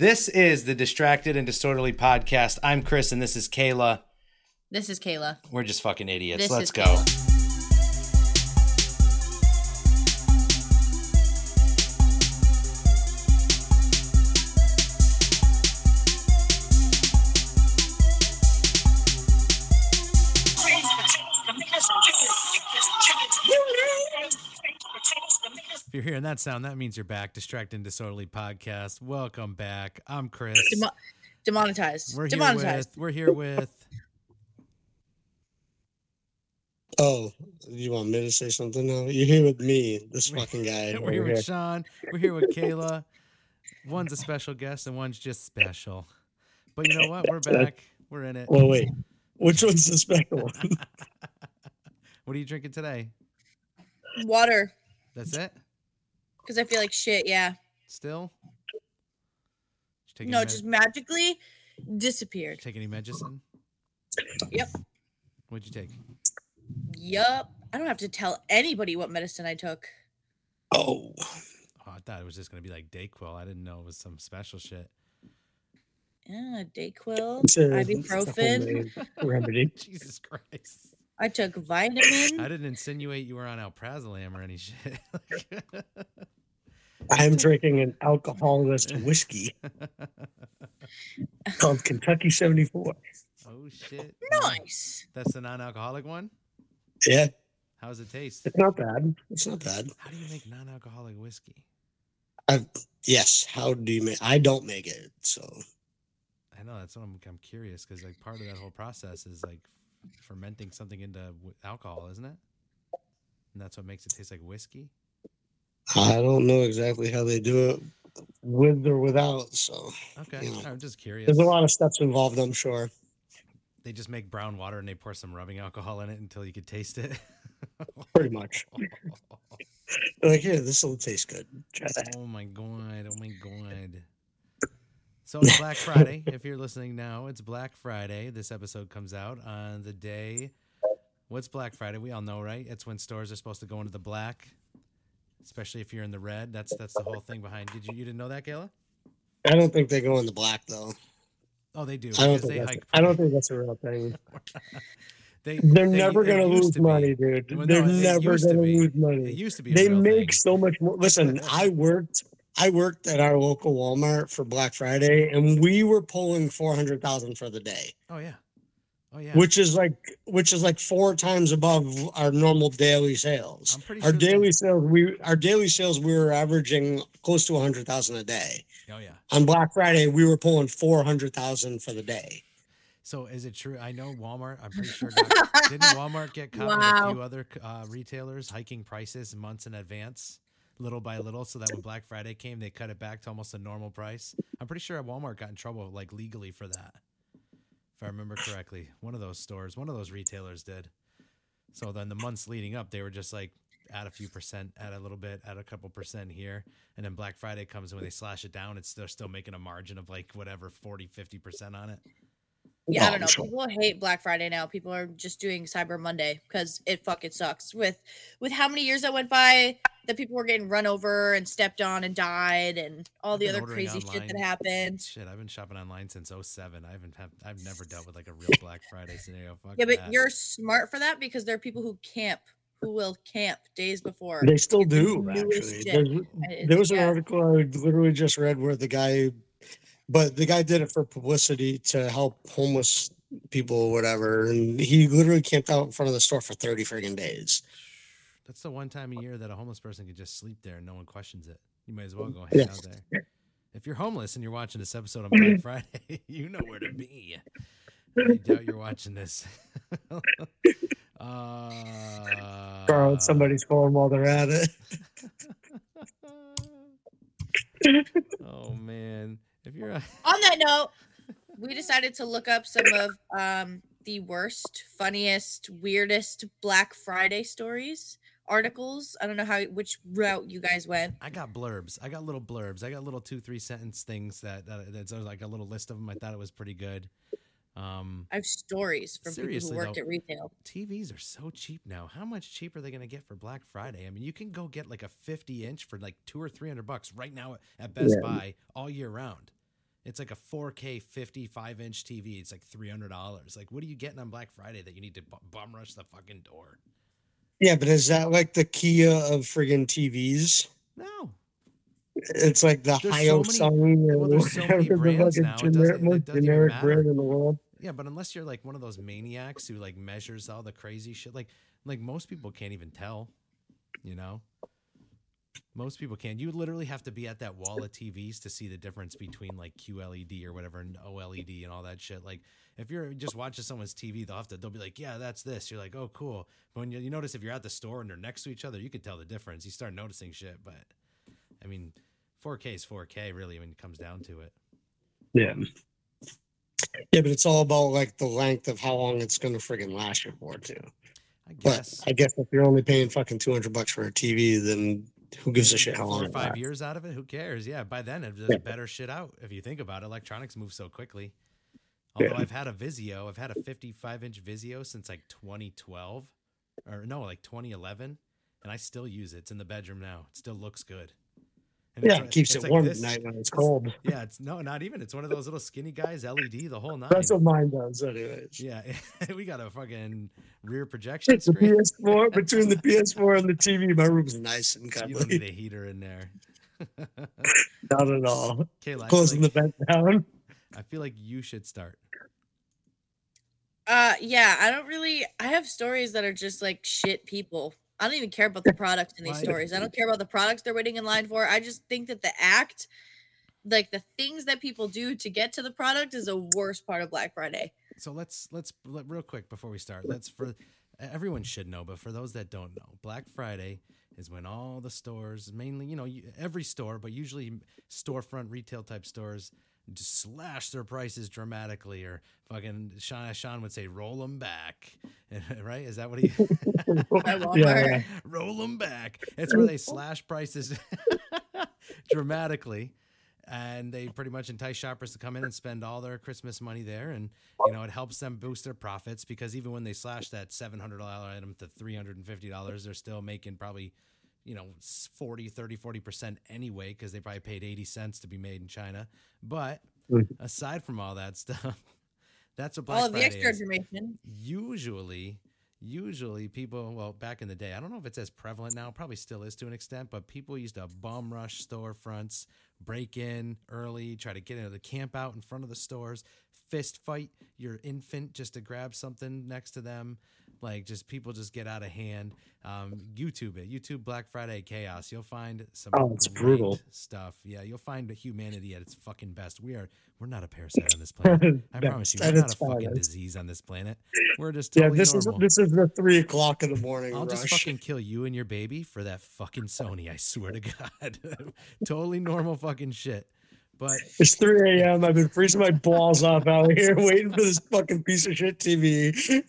This is the Distracted and Disorderly podcast. I'm Chris and this is Kayla. This is Kayla. We're just fucking idiots. This Let's go. Kayla. That sound, that means you're back. Distracted and Disorderly podcast. Welcome back. I'm Chris. Demo- demonetized. we're here with. We're here with. Oh, you want me to say something now? You're here with me, this fucking guy. we're over here here. with Shawn. We're here with Kayla. One's a special guest and one's just special. But you know what? We're back. We're in it. Well, wait. Which one's the special one? What are you drinking today? Water. That's it. Because I feel like shit. Yeah. Still. Did you take No, it med- just magically disappeared. take any medicine? Yep. What'd you take? Yup. I don't have to tell anybody what medicine I took. Oh, Oh, I thought it was just gonna be like Dayquil. I didn't know it was some special shit. Yeah, Dayquil, a, ibuprofen. homemade remedy. Jesus Christ. I took vitamin. I didn't insinuate you were on alprazolam or any shit. I'm drinking an alcoholless whiskey called Kentucky 74. oh shit. nice. That's the non-alcoholic one. Yeah, How's it taste? it's not bad. It's not bad. How do you make non-alcoholic whiskey? Yes, how do you make? I don't make it, so I know that's what I'm. I'm curious because like part of that whole process is like fermenting something into alcohol, isn't it? And that's what makes it taste like whiskey. I don't know exactly how they do it with or without. So Okay, Yeah. I'm just curious. there's a lot of steps involved, I'm sure. They just make brown water and they pour some rubbing alcohol in it until you could taste it. Pretty much. Like, yeah, this will taste good. Oh my god! Oh my god! So it's Black Friday. If you're listening now, it's Black Friday. This episode comes out on the day. What's Black Friday? We all know, right? It's when stores are supposed to go into the black, especially if you're in the red. That's that's the whole thing behind. Did you you didn't know that, Kayla? I don't think they go in the black though. Oh, they do. I don't think they that's. I don't think that's a real thing. They They're they- never it gonna lose to money, dude. Well, They're no, never used to lose It money. used to be. They make thing. so much more. Listen, I worked. I worked at our local Walmart for Black Friday, and we were pulling four hundred thousand for the day, Oh yeah. Oh yeah. which is like which is like four times above our normal daily sales. I'm pretty Our sure. they- daily sales, we our daily sales, we were averaging close to a hundred thousand a day. Oh yeah. On Black Friday, we were pulling four hundred thousand for the day. So is it true? I know Walmart. I'm pretty sure. Didn't Walmart get caught with a few other uh, retailers hiking prices months in advance, little by little, so that when Black Friday came, they cut it back to almost a normal price. I'm pretty sure Walmart got in trouble like legally for that, if I remember correctly. One of those stores, one of those retailers did. So then the months leading up, they were just like add a few percent, add a little bit, add a couple percent here. And then Black Friday comes and when they slash it down, it's they're still making a margin of like whatever 40, 50% on it. Yeah, I Oh, don't know. sure. People hate Black Friday now. People are just doing Cyber Monday because it fucking sucks. With with how many years that went by that people were getting run over and stepped on and died and all the other ordering crazy shit that happened. Shit, I've been shopping online since 07. I haven't have I've never dealt with like a real Black Friday scenario. Fuck Yeah, but that. you're smart for that because there are people who camp who will camp days before. They still do actually. shit. There's, It's- there was an article I literally just read where the guy, but the guy did it for publicity to help homeless people or whatever, and he literally camped out in front of the store for thirty friggin' days. That's the one time a year that a homeless person could just sleep there and no one questions it. You might as well go hang Yeah. out there. If you're homeless and you're watching this episode on Black Friday, you know where to be. I doubt you're watching this. uh, Borrowed somebody's phone while they're at it. oh man, if you're a, On that note, we decided to look up some of um, the worst, funniest, weirdest Black Friday stories, articles. I don't know how which route you guys went. I got blurbs. I got little blurbs. I got little two, three sentence things that, that that's like a little list of them. I thought it was pretty good. Um, I have stories from Seriously, people who worked though. at retail. TVs are so cheap now. How much cheaper are they going to get for Black Friday? I mean, you can go get like a 50 inch for like two or three hundred bucks right now at Best Yeah. Buy all year round. It's like a 4K 55 inch TV. It's like $300. Like, what are you getting on Black Friday that you need to bum rush the fucking door? Yeah, but is that like the Kia of friggin' TVs? No. It's like the There's Hyo so or well, there's so many brands fucking now, generic, it doesn't generic brand in the world. Yeah, but unless you're like one of those maniacs who like measures all the crazy shit, like like most people can't even tell, you know. Most people can't. You literally have to be at that wall of TVs to see the difference between like QLED or whatever and OLED and all that shit. Like if you're just watching someone's TV, they'll have to they'll be like, yeah, that's this. You're like, oh, cool. But when you, you notice if you're at the store and they're next to each other, you can tell the difference. You start noticing shit. But I mean, 4K is 4K really when it comes down to it. Yeah. Yeah, but it's all about like the length of how long it's gonna friggin' last you for too. I But guess. I guess if you're only paying fucking two hundred bucks for a TV, then who gives a shit how long five years out of it? Who cares? Yeah by then it does Yeah. better shit out if you think about it. Electronics move so quickly. Although Yeah. i've had a vizio i've had a 55 inch vizio since like 2012 or no like 2011 and i still use it. It's in the bedroom now. It still looks good And Yeah, it keeps it like warm this- at night when it's it's- cold. yeah it's no not even it's one of those little skinny guys led the whole night. That's what mine does, anyways. yeah we got a fucking rear projection It's the PS4 between the PS4 and the TV. My room's nice and you don't need a heater in there Not at all. Kayla, Closing like- the vent down. I feel like you should start Uh yeah, I don't really I have stories that are just like shit people. I don't even care about the products in these stories. I don't care about the products they're waiting in line for. I just think that the act, like the things that people do to get to the product is the worst part of Black Friday. so let's let's let, real quick before we start let's for everyone should know but for those that don't know black friday is when all the stores mainly you know every store but usually storefront retail type stores just slash their prices dramatically or fucking shawn, shawn would say roll them back right is that what he At Walmart. yeah, roll them back. It's where they slash prices dramatically. And they pretty much entice shoppers to come in and spend all their Christmas money there. And, you know, it helps them boost their profits because even when they slash that $700 item to $350, they're still making probably, you know, s- 40, 30, 40% anyway because they probably paid 80 cents to be made in China. But Mhm. aside from all that stuff, that's what Black All of the extra is information. usually usually people well back in the day i don't know if it's as prevalent now probably still is to an extent but people used to bum rush storefronts break in early try to get into the camp out in front of the stores fist fight your infant just to grab something next to them like just people just get out of hand um, youtube it youtube black friday chaos you'll find some Oh, it's brutal. stuff yeah you'll find humanity at its fucking best we are we're not a parasite on this planet i promise you we're not a fucking disease on this planet we're just totally Yeah, this normal. is this is the three o'clock in the morning I'll rush. just fucking kill you and your baby for that fucking Sony. I swear to God. totally normal fucking shit. But It's 3 a.m. I've been freezing my balls off out here waiting for this fucking piece of shit TV.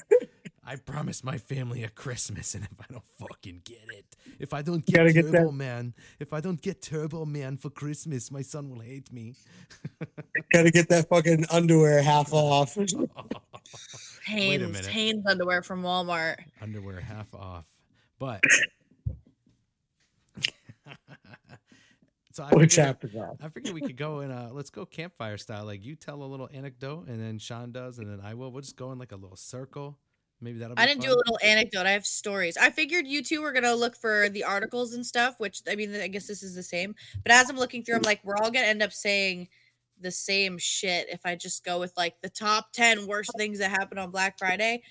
I promised my family a Christmas, and if I don't fucking get it, if I don't get get Turbo that- Man, if I don't get Turbo Man for Christmas, my son will hate me. Gotta get that fucking underwear half off. Wait a Hanes, minute. Hanes underwear from Walmart. Underwear half off. But so I Which figured- half? I figured we could go in uh let's go campfire style. Like you tell a little anecdote and then Shawn does and then I will. We'll just go in like a little circle. Maybe that'll be I didn't do a little anecdote. I have stories. I figured you two were gonna look for the articles and stuff, which I mean, I guess this is the same. But as I'm looking through, I'm like, we're all gonna end up saying the same shit if I just go with like the top 10 worst things that happened on Black Friday.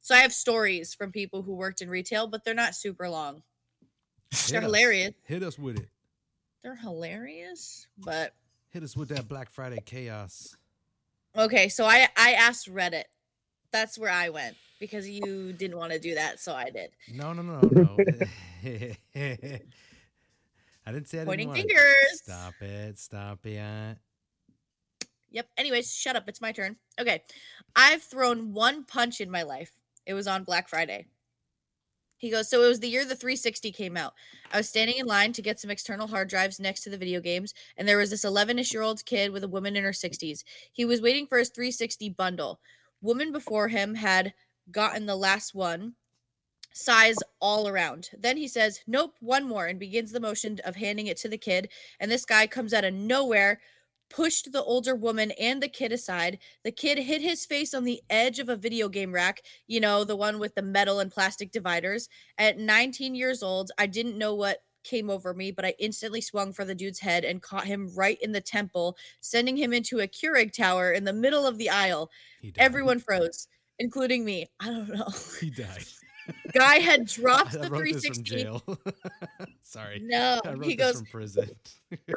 So I have stories from people who worked in retail, but they're not super long. They're us. hilarious. Hit us with it. They're hilarious, but Hit us with that Black Friday chaos. okay. So I I asked Reddit. That's where I went because you didn't want to do that, so I did. No, no, no, no. I didn't say I didn't Pointing it. fingers. Stop it. Stop it. Yep. Anyways, shut up. It's my turn. Okay. I've thrown one punch in my life. It was on Black Friday. He goes, So it was the year the 360 came out. I was standing in line to get some external hard drives next to the video games, and there was this 11 ish year old kid with a woman in her 60s. He was waiting for his 360 bundle. Woman before him had gotten the last one, size all around. Then he says, Nope, one more, and begins the motion of handing it to the kid. And this guy comes out of nowhere, pushed the older woman and the kid aside. The kid hit his face on the edge of a video game rack, you know, the one with the metal and plastic dividers. At 19 years old, I didn't know what came over me, but I instantly swung for the dude's head and caught him right in the temple, sending him into a Keurig tower in the middle of the aisle. Everyone froze, including me. I don't know. He died. Guy had dropped the wrote this from 360. Sorry. No, I wrote he this goes, from prison.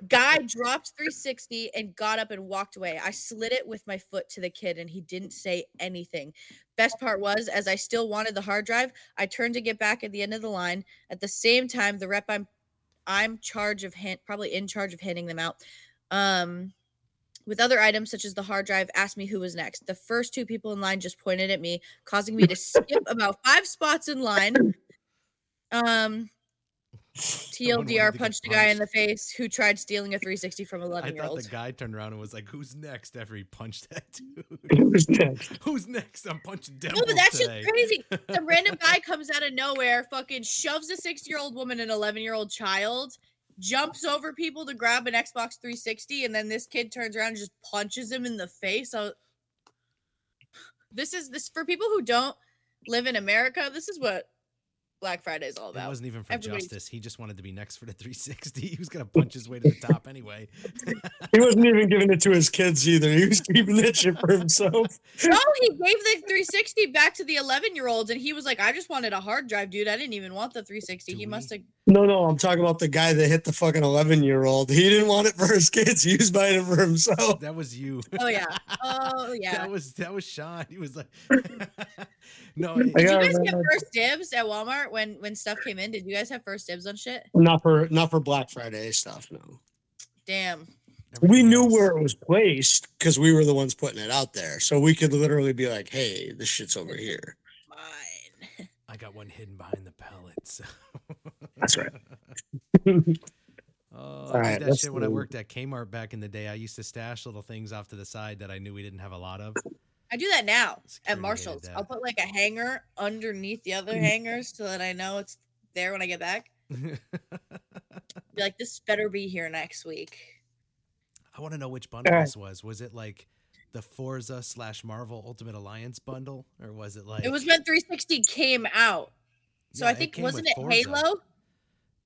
Guy dropped 360 and got up and walked away. I slid it with my foot to the kid and he didn't say anything. Best part was, as I still wanted the hard drive, I turned to get back at the end of the line. At the same time, the rep I'm I'm charge of hand probably in charge of handing them out. Um with other items such as the hard drive asked me who was next. The first two people in line just pointed at me, causing me to skip about five spots in line. Um Someone wanted to TLDR get punched a guy in the face who tried stealing a 360 from I 11 year thought old. the guy turned around and was like, "Who's next?" After he punched that dude. It was next. Who's next? I'm punching No, devils but oh, that's today. just crazy. Some random guy comes out of nowhere, fucking shoves a six year old woman and 11 year old child, jumps over people to grab an Xbox 360, and then this kid turns around and just punches him in the face. So, this is this for people who don't live in America. This is what Black Friday is all It about. wasn't even for Everybody's- justice. He just wanted to be next for the 360. He was gonna punch his way to the top anyway. He wasn't even giving it to his kids either. He was keeping that shit for himself. No, he gave the 360 back to the 11 year olds, and he was like, "I just wanted a hard drive, dude. I didn't even want the 360." Do he must have. No, no, I'm talking about the guy that hit the fucking 11 year old. He didn't want it for his kids. He was buying it for himself. That was you. Oh yeah. Oh yeah. That was that was Shawn. He was like, no. Did you gotta guys get first dibs at Walmart when when stuff came in? Did you guys have first dibs on shit? Not for not for Black Friday stuff. No, Damn. we knew else- where it was placed because we were the ones putting it out there, so we could literally be like, "Hey, this shit's over here." Mine. I got one hidden behind the pallets. That's right. Oh, All I right, did that shit when I worked at Kmart back in the day. I used to stash little things off to the side that I knew we didn't have a lot of. I do that now at hated Marshalls. I'll put like a hanger underneath the other hangers so that I know it's there when I get back. Be like, this better be here next week. I want to know which bundle this was. Was it like the Forza slash Marvel Ultimate Alliance bundle, or was it like It was when 360 came out. So Yeah, I think came wasn't it Forza. Halo?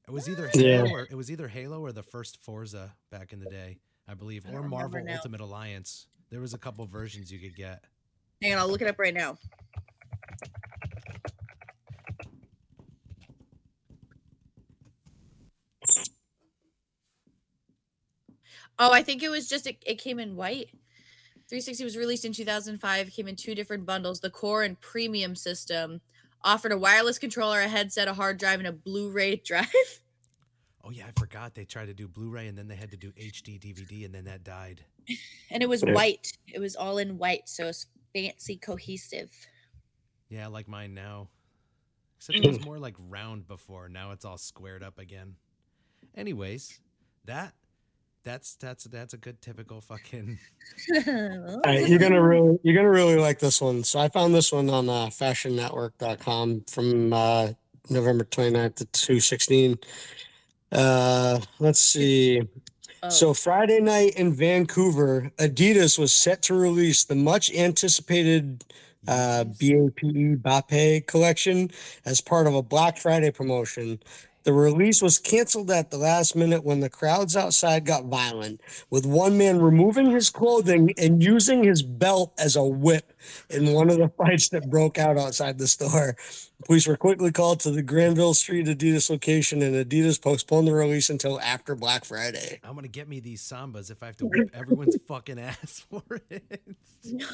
It was either Yeah. Halo or it was either Halo or the first Forza back in the day, I believe, I or don't Marvel now. Ultimate Alliance. There was a couple versions you could get. Hang on, I'll look it up right now. Oh, I think it was just it, it came in white. 360 was released in 2005, came in two different bundles, the core and premium system. Offered a wireless controller, a headset, a hard drive, and a Blu-ray drive. Oh yeah, I forgot they tried to do Blu-ray and then they had to do HD DVD and then that died. And it was Yeah. white. It was all in white, so it's fancy, cohesive. Yeah, like mine now. Except it was hmm. more like round before. Now it's all squared up again. Anyways, that that's that's that's a good typical fucking All right, you're gonna really you're gonna really like this one. So I found this one on uh, fashionnetwork.com from uh, November 29th to 216. Uh, let's see. Oh, So Friday night in Vancouver, Adidas was set to release the much anticipated uh, BAPE Bape collection as part of a Black Friday promotion. The release was canceled at the last minute when the crowds outside got violent, with one man removing his clothing and using his belt as a whip in one of the fights that broke out outside the store. Police were quickly called to the Granville Street Adidas location, and Adidas postponed the release until after Black Friday. I'm gonna get me these sambas if I have to whip everyone's fucking ass for it. no,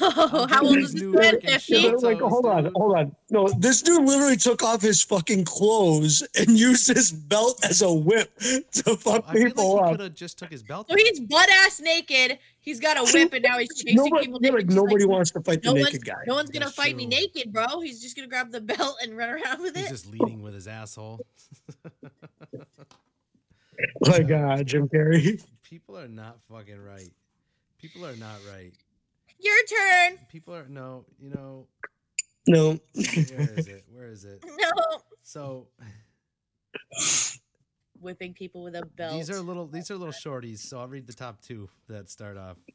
how old these is this new man? fucking Yeah, 50? shirts. but like, Toes, hold on, hold on. No, this dude literally took off his fucking clothes and used his belt as a whip to fuck I feel people like he up. could have just took his belt. So off. he's butt ass naked. He's got a whip, and now he's chasing Nobody, people. naked, like nobody like, wants to fight the no naked one's, guy. no one's gonna That's fight me naked, bro. He's just gonna grab the belt and run around with He's it. just leading with his asshole. My God, Jim Carrey. People are not fucking right. People are not right. Your turn. People are no, you know, No, where is it? Where is it? No. So whipping people with a belt. These are little. These are little shorties. So I'll read the top two that start off. Or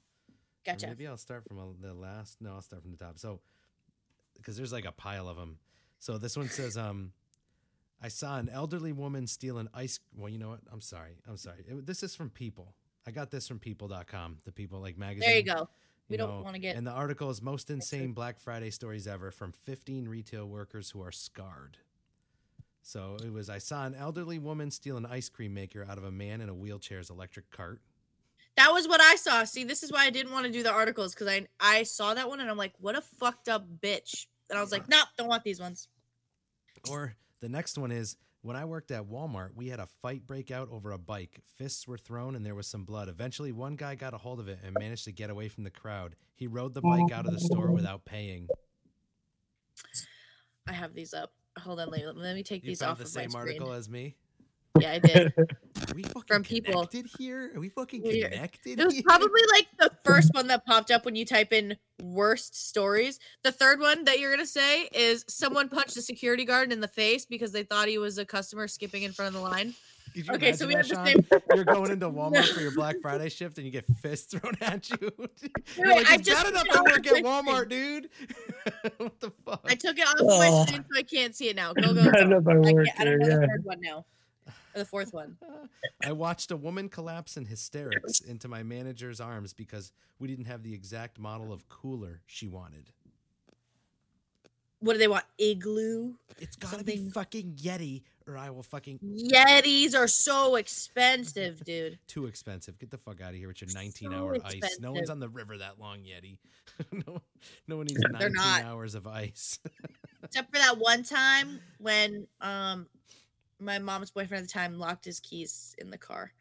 gotcha. Maybe I'll start from the last. No, I'll start from the top. So, because there's like a pile of them. So this one says, um, I saw an elderly woman steal an ice. Well, you know what? I'm sorry. I'm sorry. It- this is from People. I got this from People.com. The People like magazine. There you go. We you don't want to get. And the article is most insane Black Friday stories ever from 15 retail workers who are scarred. So it was I saw an elderly woman steal an ice cream maker out of a man in a wheelchair's electric cart. That was what I saw. See, this is why I didn't want to do the articles because I I saw that one and I'm like, what a fucked up bitch. And I was like, nope, don't want these ones. Or the next one is when I worked at Walmart, we had a fight break out over a bike. Fists were thrown and there was some blood. Eventually, one guy got a hold of it and managed to get away from the crowd. He rode the bike out of the store without paying. I have these up. Hold on, let, let me take You these off the of same article as me. Yeah, I did. Are we fucking From People. connected here? Are we fucking connected? It was here? probably like the first one that popped up when you type in worst stories. The third one that you're gonna say is someone punched a security guard in the face because they thought he was a customer skipping in front of the line. Could you Okay, so we imagine have that, the Shawn? same. You're going into Walmart for your Black Friday shift and you get fists thrown at you. You're Wait, like, I it's just bad enough took it I off work at Walmart, dude. what the fuck? I took it off of my Oh. screen so I can't see it now. Go go. Go. I I, work can't, I don't there, know the yeah. third one now. Or the fourth one. I watched a woman collapse in hysterics into my manager's arms because we didn't have the exact model of cooler she wanted. What do they want? Igloo. It's gotta be fucking Yeti, or I will fucking Yetis are so expensive, dude. too expensive. Get the fuck out of here with your So 19 hour ice. No one's on the river that long, Yeti. no, no one needs They're 19 not. hours of ice. Except for that one time when um my mom's boyfriend at the time locked his keys in the car.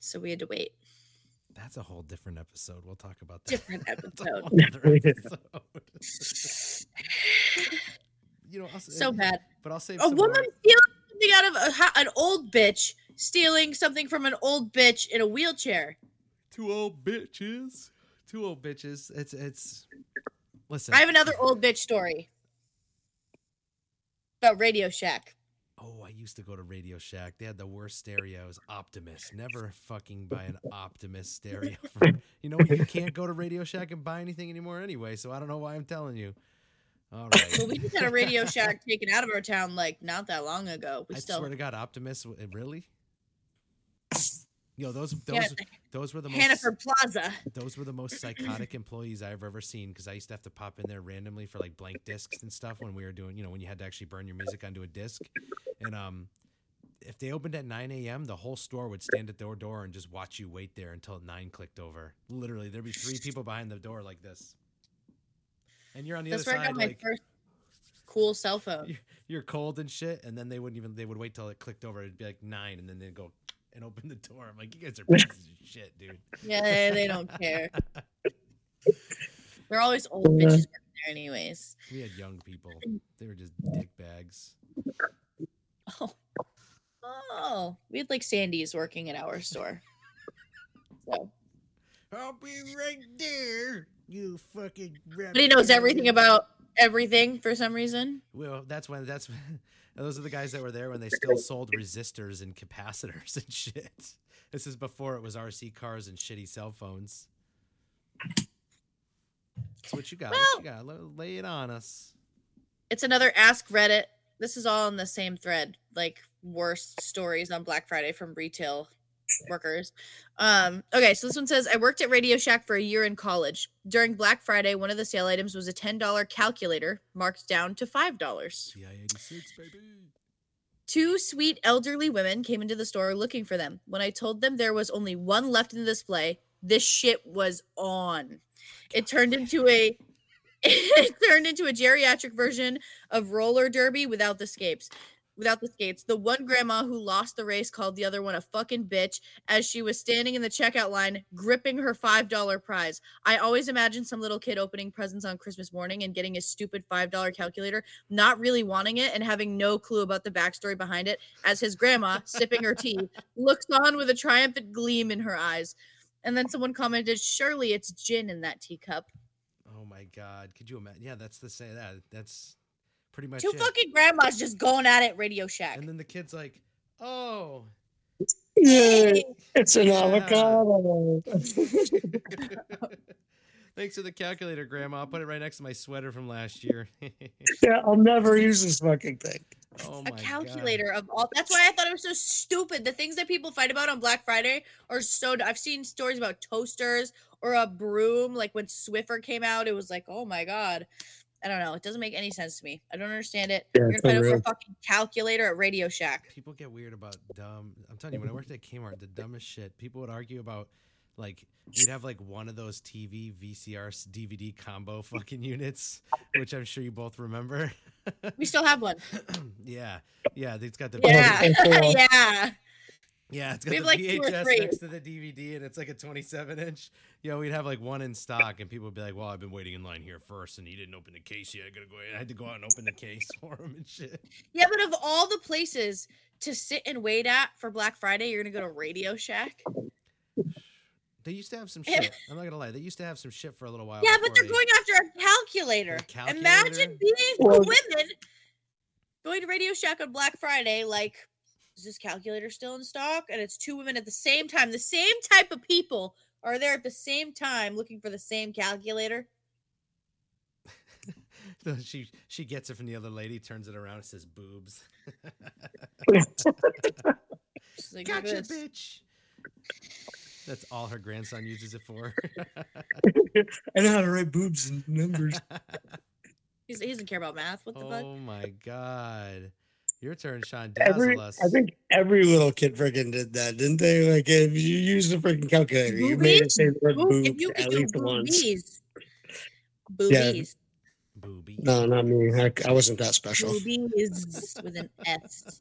So we had to wait. That's a whole different episode. We'll talk about that. Different That's a episode. Whole other episode. you know, I'll, s- so bad. but I'll save A some more. woman stealing something out of a, an old bitch, stealing something from an old bitch in a wheelchair. Two old bitches. Two old bitches. It's it's. Listen. I have another old bitch story about Radio Shack. Oh, I used to go to Radio Shack. They had the worst stereos. Optimus. Never fucking buy an Optimus stereo. From, you know what? You can't go to Radio Shack and buy anything anymore anyway. So I don't know why I'm telling you. All right. Well, we just had a Radio Shack taken out of our town like not that long ago. We I still swear to God, Optimus. Really? Yo, those those yeah, those were the most Hannaford Plaza. those were the most psychotic employees I've ever seen because I used to have to pop in there randomly for like blank discs and stuff when we were doing, you know, when you had to actually burn your music onto a disc. And um, if they opened at 9 a.m., the whole store would stand at their door and just watch you wait there until 9 clicked over. Literally, there'd be three people behind the door like this. And you're on the That's other where I side, got my like first cool cell phone. you're, you're cold and shit. And then they wouldn't even, they would wait till it clicked over. It'd be like 9, and then they'd go and open the door. I'm like, you guys are pieces of shit, dude. Yeah, they, they don't care. They're always old bitches working there, anyways. We had young people. They were just dick bags. Oh, oh, we had like Sandy's working at our store. So, I'll be right there. You fucking. but he knows everything about everything for some reason. Well, that's when that's when, those are the guys that were there when they still sold resistors and capacitors and shit. This is before it was RC cars and shitty cell phones. So what you got? what you got? Lay- Lay it on us. It's another Ask Reddit. This is all in the same thread, like worst stories on Black Friday from retail workers. Um, okay, so this one says I worked at Radio Shack for a year in college. During Black Friday, one of the sale items was a $10 calculator marked down to $5. TI eighty six, baby. Two sweet elderly women came into the store looking for them. When I told them there was only one left in the display, this shit was on. It turned into a it turned into a geriatric version of roller derby without the skates. Without the skates. The one grandma who lost the race called the other one a fucking bitch as she was standing in the checkout line gripping her $5 prize. I always imagine some little kid opening presents on Christmas morning and getting a stupid $5 calculator not really wanting it and having no clue about the backstory behind it, as his grandma, sipping her tea, looks on with a triumphant gleam in her eyes. And then someone commented, Surely it's gin in that teacup. Oh my god! Could you imagine? Yeah, that's the say that. That's pretty much Two it. fucking grandmas just going at it, Radio Shack. And then the kid's like, "Oh, Yeah, it's an Yeah. avocado. Thanks for the calculator, Grandma. I'll put it right next to my sweater from last year. yeah, I'll never use this fucking thing. oh a my God. calculator of all. That's why I thought it was so stupid. The things that people fight about on Black Friday are so. I've seen stories about toasters or a broom. Like when Swiffer came out, it was like, oh my god. I don't know. It doesn't make any sense to me. I don't understand it. Yeah, You're gonna fight over a fucking calculator at Radio Shack. People get weird about dumb. I'm telling you, when I worked at Kmart, the dumbest shit. People would argue about like we'd have like one of those TV VCR DVD combo fucking units, which I'm sure you both remember. We still have one. yeah, yeah. It's got the Yeah, yeah. Yeah. It's got We the like, VHS next to the DVD, and it's like a 27 inch. You know, we'd have like one in stock, and people would be like, "Well, I've been waiting in line here first, and he didn't open the case yet. I gotta go." I had to go out and open the case for him and shit. Yeah, but of all the places to sit and wait at for Black Friday, you're gonna go to Radio Shack. They used to have some shit. I'm not gonna lie. They used to have some shit for a little while. Yeah, but they're they- going after a calculator. A Imagine being the women going to Radio Shack on Black Friday, like, is this calculator still in stock? And it's two women at the same time. The same type of people are there at the same time looking for the same calculator. So she she gets it from the other lady, turns it around, it says boobs. She's like, gotcha, bitch. That's all her grandson uses it for. I know how to write boobs and numbers. He's, he doesn't care about math. What the fuck? oh my god. Your turn, Shawn. Every, us. I think every little kid freaking did that, didn't they? Like if you use the freaking calculator, you made it say the word Boob- boob if you at could do least once. boobies, Yeah. boobies, No, not me. I, I wasn't that special. boobies with an S.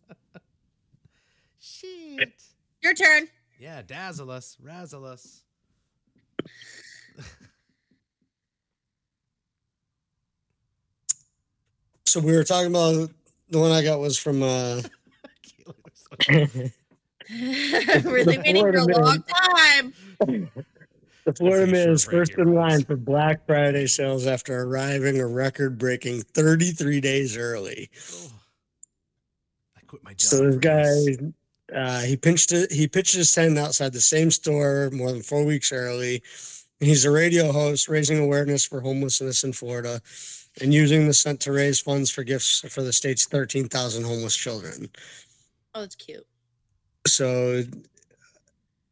Shit. Your turn. Yeah, dazzle us, razzle us. So we were talking about the one I got was from uh really waiting for a Florida long time. the Florida man is first in line for Black Friday sales after arriving a record breaking 33 days early. Oh. I quit my job. So this guy this. uh, he pinched it he pitched his tent outside the same store more than four weeks early. He's a radio host raising awareness for homelessness in Florida and using the scent to raise funds for gifts for the state's 13,000 homeless children. Oh, that's cute. So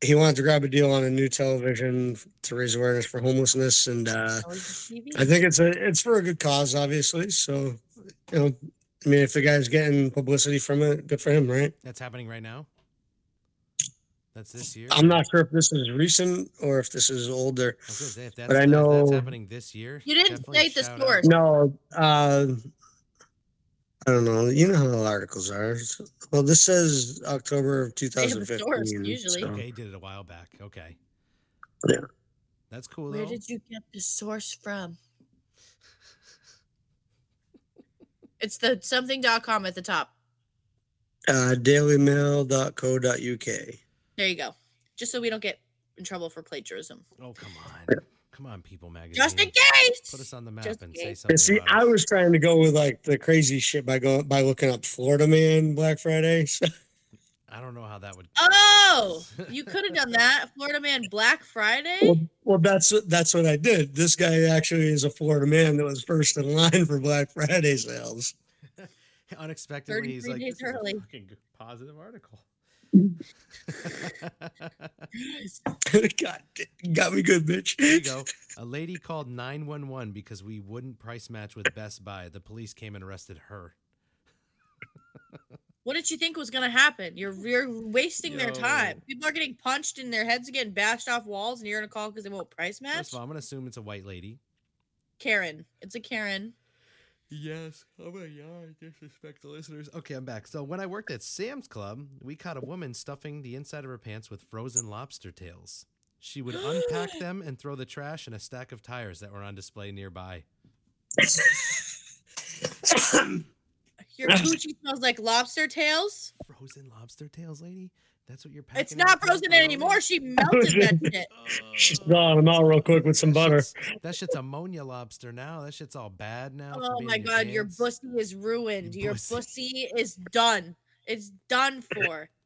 he wanted to grab a deal on a new television to raise awareness for homelessness and uh, Oh, is it TV? I think it's a it's for a good cause, obviously. So, you know, I mean, if the guy's getting publicity from it, good for him, right? That's happening right now. That's this year. I'm not sure if this is recent or if this is older. I was gonna say, if that's, but I if that's know- happening this year. You didn't definitely state the shout out. source. No, uh, I don't know. You know how the articles are. Well, this says October of They have the 2015. source, usually. so- Okay, did it a while back. Okay. Yeah. That's cool Where though. did you get the source from? It's the something.com at the top. Uh, dailymail.co.uk. There you go. Just so we don't get in trouble for plagiarism. oh come on, come on, People Magazine. Just in case. Put us on the map Just and say something. And see, about I us. was trying to go with like the crazy shit by going by looking up Florida Man Black Friday. So, I don't know how that would. Oh, you could have done that. Florida Man Black Friday. well, well, that's what that's what I did. This guy actually is a Florida man that was first in line for Black Friday sales. Unexpectedly, he's like, days this is a early. fucking positive article. God, got me good, bitch. There you go. A lady called 911 because we wouldn't price match with Best Buy. The police came and arrested her. What did you think was gonna happen? You're you're wasting their time. People are getting punched and their heads are getting bashed off walls, and you're gonna call because they won't price match. First of all, I'm going to assume it's a white lady. Karen, it's a Karen. Yes. Oh my god, I disrespect the listeners. Okay, I'm back. So when I worked at Sam's Club, we caught a woman stuffing the inside of her pants with frozen lobster tails. She would unpack them and throw the trash in a stack of tires that were on display nearby. Your coochie smells like lobster tails. Frozen lobster tails, lady? That's what you're packing? It's not frozen anymore. She melted that shit. She's throwing them out real quick with some butter. That shit's ammonia lobster now. That shit's all bad now. Oh my in god, your pants. pussy is ruined. Your Your pussy. pussy is done. It's done for.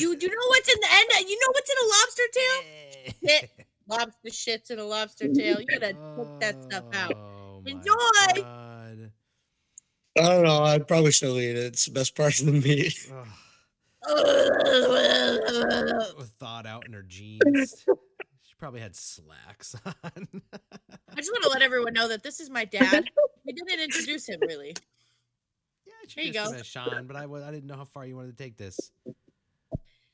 You do you know what's in the end? You know what's in a lobster tail? Shit. Lobster shits in a lobster tail. You gotta put that stuff oh out. Oh Enjoy. God. I don't know. I'd probably still eat it. It's the best part of the meat. Thawed out in her jeans. She probably had slacks on. I just want to let everyone know that this is my dad. We didn't introduce him really. Yeah, There you go. Shawn, but I, wa- I didn't know how far you wanted to take this.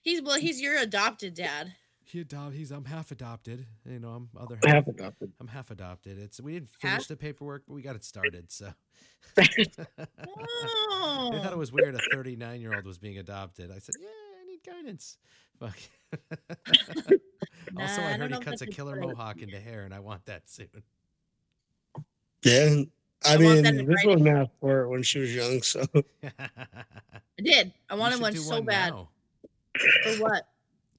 He's well, he's your adopted dad. He adopt. He's I'm half adopted. You know, I'm other I half. adopted. I'm half adopted. It's we didn't finish Half? the paperwork, but we got it started. So Oh. they thought it was weird. A 39 year old was being adopted. I said, yeah, I need guidance. Fuck. also, Nah, I I heard know he cuts a killer right. mohawk into hair, and I want that soon. Yeah. I, I mean, this one asked for it when she was young, so I did. I wanted one should do so bad. now For what?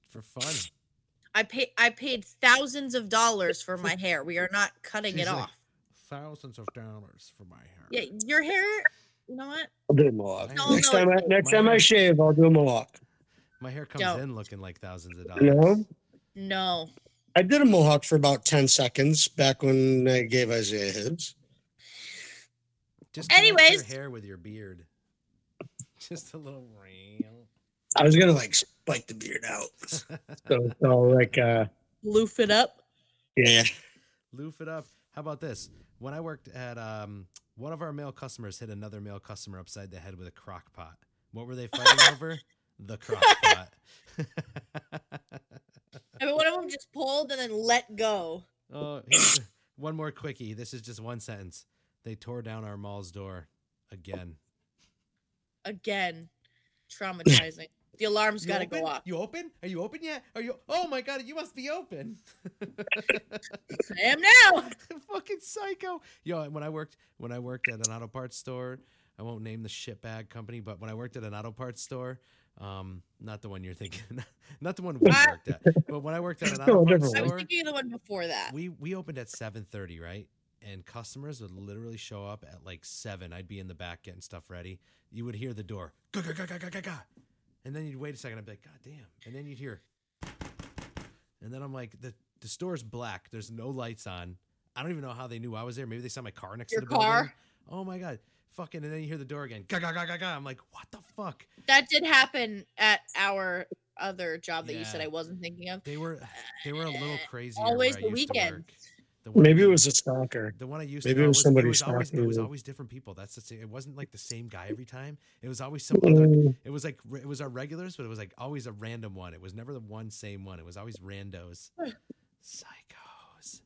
for fun. I paid I paid thousands of dollars for my hair. We are not cutting She's it like, off. Thousands of dollars for my hair. Yeah, your hair. You know what? I'll do a mohawk. I Next know time, I, next My time I shave, I'll do a mohawk. My hair comes Don't. in looking like thousands of dollars. No, No. I did a mohawk for about ten seconds back when I gave Isaiah his. Just connect your Anyways. hair with your beard. Just a little ring. I was gonna like spike the beard out, so, so like, uh, Loof it up. yeah. Loof it up. How about this? When I worked at um, one of our male customers hit another male customer upside the head with a crock pot. What were they fighting over? The crock pot. I mean, one of them just pulled and then let go. oh, here's one more quickie. This is just one sentence. They tore down our mall's door again. Again, traumatizing. The alarm's got to go off. You open? Are you open yet? Are you? Oh my god! You must be open. I am now. Fucking psycho. Yo, when I worked when I worked at an auto parts store, I won't name the shitbag company, but when I worked at an auto parts store, um, not the one you're thinking, not the one we Ah. worked at, but when I worked at an auto parts store, I was thinking of the one before that. we we opened at 7:30, right? And customers would literally show up at like seven. I'd be in the back getting stuff ready. You would hear the door, ga ga ga ga ga ga ga, and then you'd wait a second. I'd be like, God damn! And then you'd hear, and then I'm like, the the store's black. There's no lights on. I don't even know how they knew I was there. Maybe they saw my car next Your to the building. car? Oh my god! Fucking! And then you hear the door again, ga ga ga ga ga. I'm like, what the fuck? That did happen at our other job that you said I wasn't thinking of. They were they were a little uh, crazy. Always the used to weekends. work. The one Maybe I it was a stalker. The one I used Maybe to it know was was, somebody it was always it was always different people. That's the same. It wasn't like the same guy every time. It was always some other. Mm, It was like it was our regulars, but it was like always a random one. It was never the one same one. It was always randos. Psychos.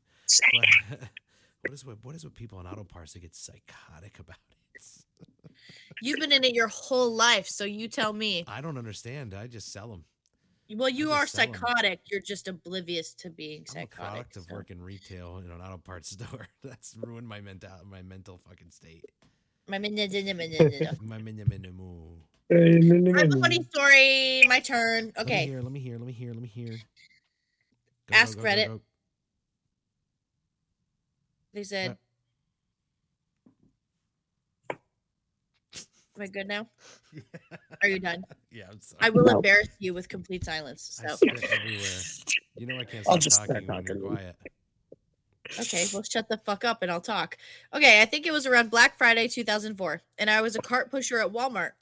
But, what is what what is with people in auto parts that get psychotic about it? You've been in it your whole life, so you tell me. I don't understand. I just sell them. Well, you are just sell 'em. psychotic. You're just oblivious to being I'm a psychotic. product of so. working retail in an auto parts store. That's ruined my mental my mental fucking state. My min- min- min- min- min- min- My min- min- min- moo. no, no, I have a funny story. My turn. Let me Okay. hear. Let me hear. Let me hear. Let me hear. Go, Ask Reddit. go. They said, Am I good now? Yeah. Are you done? Yeah, I'm sorry. I will No. embarrass you with complete silence. So. You know I can't I'll stop just start talking when you're quiet. okay, well, shut the fuck up and I'll talk. Okay, I think it was around Black Friday 2004, and I was a cart pusher at Walmart.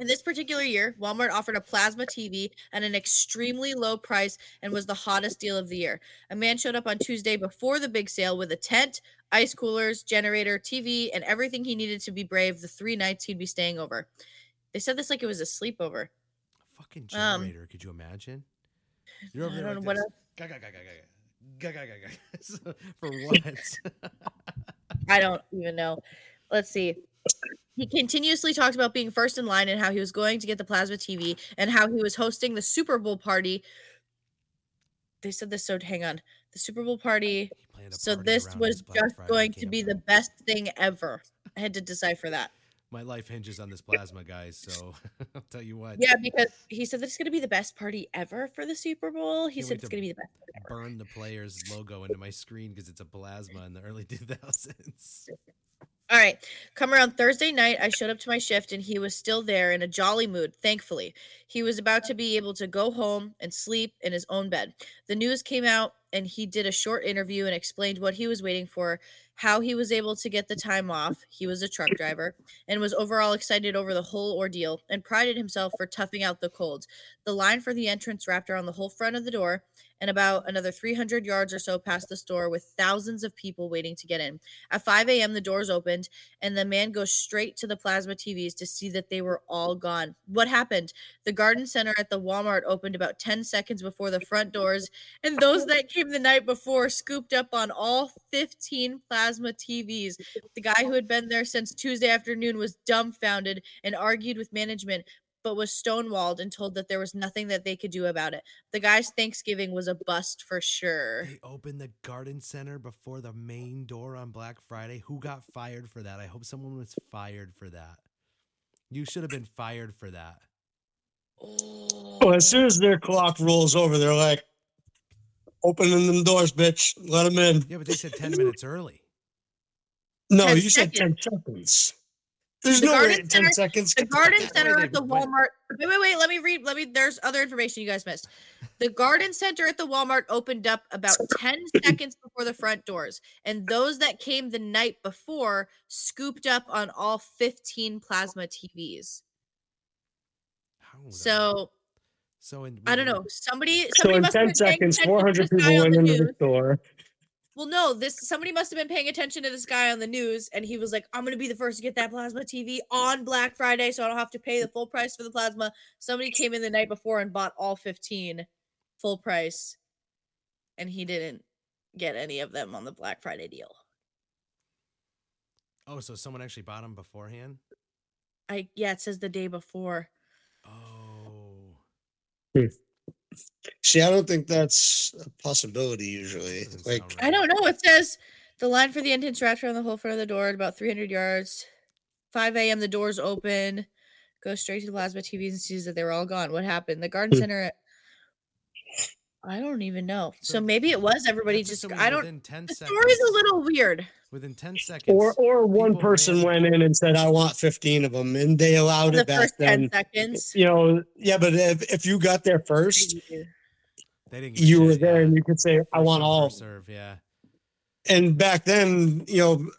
In this particular year, Walmart offered a plasma TV at an extremely low price and was the hottest deal of the year. A man showed up on Tuesday before the big sale with a tent, ice coolers, generator, TV, and everything he needed to be brave the three nights he'd be staying over. They said this like it was a sleepover. A fucking Um, generator. Could you imagine? You're over I don't like know what else- Ga, ga, ga, ga, ga, ga. Ga, ga, ga, ga. For what? I don't even know. Let's see. He continuously talked about being first in line and how he was going to get the plasma TV and how he was hosting the Super Bowl party. They said this, so hang on. The Super Bowl party. He planned a So this was just Friday going to be the best thing ever. I had to decipher that. My life hinges on this plasma, guys. So I'll tell you what. Yeah, because he said that it's going to be the best party ever for the Super Bowl. He Can't said it's going to be the best. Burn the player's logo into my screen because it's a plasma in the early 2000s. All right. Come around Thursday night, I showed up to my shift and he was still there in a jolly mood, thankfully. He was about to be able to go home and sleep in his own bed. The news came out and he did a short interview and explained what he was waiting for, how he was able to get the time off. He was a truck driver and was overall excited over the whole ordeal and prided himself for toughing out the cold. The line for the entrance wrapped around the whole front of the door and about another 300 yards or so past the store with thousands of people waiting to get in. At 5 a.m., the doors opened and the man goes straight to the plasma TVs to see that they were all gone. What happened? The garden center at the Walmart opened about 10 seconds before the front doors, and those that came the night before scooped up on all 15 plasma TVs. The guy who had been there since Tuesday afternoon was dumbfounded and argued with management, but was stonewalled and told that there was nothing that they could do about it. The guy's Thanksgiving was a bust for sure. They opened the garden center before the main door on Black Friday. Who got fired for that? I hope someone was fired for that. You should have been fired for that. Oh, as soon as their clock rolls over, they're like, opening them doors, bitch. Let them in. Yeah, but they said 10 minutes early. No, 10 you said 10 seconds. There's The no way garden in 10 center- seconds. The garden center at the what- Walmart. Wait, wait, wait. Let me read. Let me. There's other information you guys missed. The garden center at the Walmart opened up about 10 seconds before the front doors. And those that came the night before scooped up on all 15 plasma TVs. So so in, I don't know. Somebody, So in must 10 been seconds, 400 people went into the news. store. Well, no, this somebody must have been paying attention to this guy on the news, and he was like, "I'm gonna be the first to get that plasma TV on Black Friday, so I don't have to pay the full price for the plasma." Somebody came in the night before and bought all 15 full price, and he didn't get any of them on the Black Friday deal. Oh, so someone actually bought them beforehand? I yeah, it says the day before. Oh. Hmm. See, I don't think that's a possibility usually. Doesn't Like, sound I right. don't know. It says the line for the entrance wrapped around the whole front of the door at about 300 yards. 5 a.m. The doors open. Goes straight to the plasma TVs and sees that they were all gone. What happened? The garden Hmm. center. I don't even know. So, So maybe it was everybody just. I don't. 10 The seconds. story's a little weird. Within 10 seconds. or or one person ran- went in and said, "I want 15 of them," and they allowed The it back first 10 then. seconds. You know, yeah, but if, if you got there first, They didn't give a you were there yeah. and you could say, "I want all." serve, yeah. And back then, you know,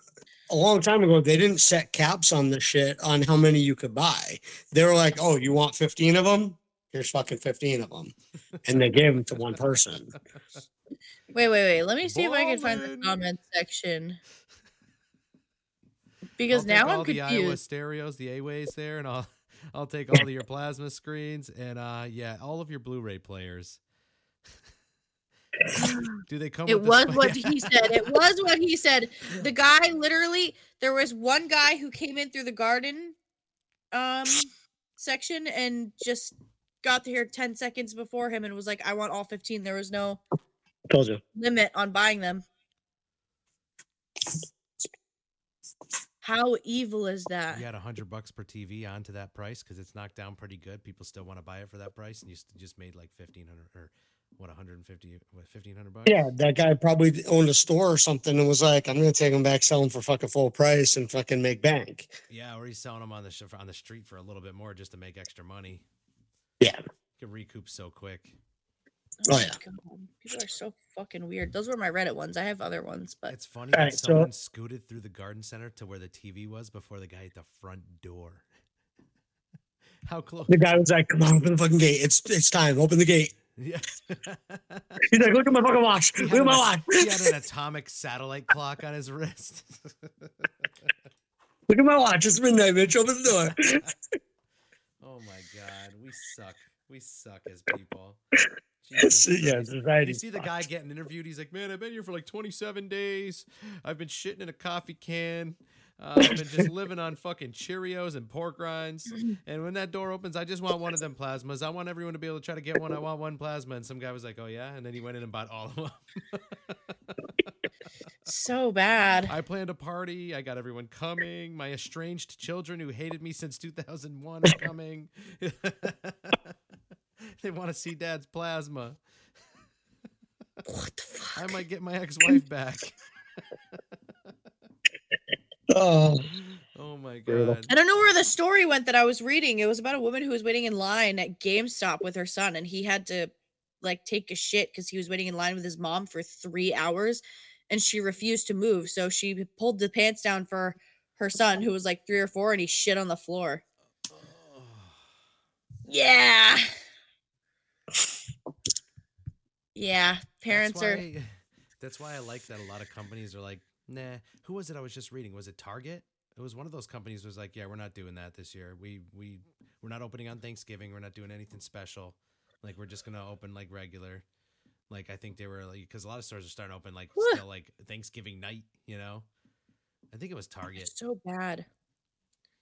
a long time ago, they didn't set caps on the shit on how many you could buy. They were like, "Oh, you want 15 of them? Here's fucking 15 of them," and they gave them to one person. Wait, wait, wait. Let me see if I can find the Ballin'. comment section. Because I'll now take I'm all the Iowa confused. stereos, the A-ways there, and I'll I'll take all of your plasma screens and uh yeah, all of your Blu-ray players. Do they come? It with was sp- what he said. It was what he said. The guy literally, there was one guy who came in through the garden um section and just got here 10 seconds before him and was like, I want all 15. There was no Told you. limit on buying them. How evil is that? You had a hundred bucks per TV onto that price because it's knocked down pretty good. People still want to buy it for that price, and you just made like fifteen hundred or what, one hundred and fifty, what, fifteen hundred bucks? Yeah, that guy probably owned a store or something and was like, "I'm gonna take them back, sell them for fucking full price, and fucking make bank." Yeah, or he's selling them on the sh- on the street for a little bit more just to make extra money. Yeah. you can recoup so quick. Oh, my yeah. God, People are so fucking weird. Those were my Reddit ones. I have other ones, but It's funny Alright, that so- someone scooted through the garden center to where the TV was before the guy at the front door. How close? The guy was like, "Come on, open the fucking gate. It's it's time. Open the gate." Yeah. He's like, "Look at my fucking watch. He Look at my watch. he had an atomic satellite clock on his wrist. Look at my watch. It's midnight, bitch. Open the door." We suck. We suck as people. Jesus yeah, society. You see the guy getting interviewed. He's like, "Man, I've been here for like 27 days. I've been shitting in a coffee can. Uh, I've been just living on fucking Cheerios and pork rinds. And when that door opens, I just want one of them plasmas. I want everyone to be able to try to get one. I want one plasma." And some guy was like, "Oh yeah," and then he went in and bought all of them. so bad. I planned a party. I got everyone coming. My estranged children who hated me since 2001 are coming. they want to see dad's plasma. What the fuck? I might get my ex-wife back. Oh, Oh my god. I don't know where the story went that I was reading. It was about a woman who was waiting in line at GameStop with her son, and he had to like take a shit because he was waiting in line with his mom for three hours, and she refused to move. So she pulled the pants down for her son, who was like three or four, and he shit on the floor. Yeah. Yeah, parents that's are. That's why I like that a lot of companies are like, nah. Who was it? I was just reading. Was it Target? It was one of those companies. Was like, yeah, we're not doing that this year. We we we're not opening on Thanksgiving. We're not doing anything special. Like we're just gonna open like regular. Like I think they were like because a lot of stores are starting to open like Whew. still like Thanksgiving night. You know, I think it was Target. So bad.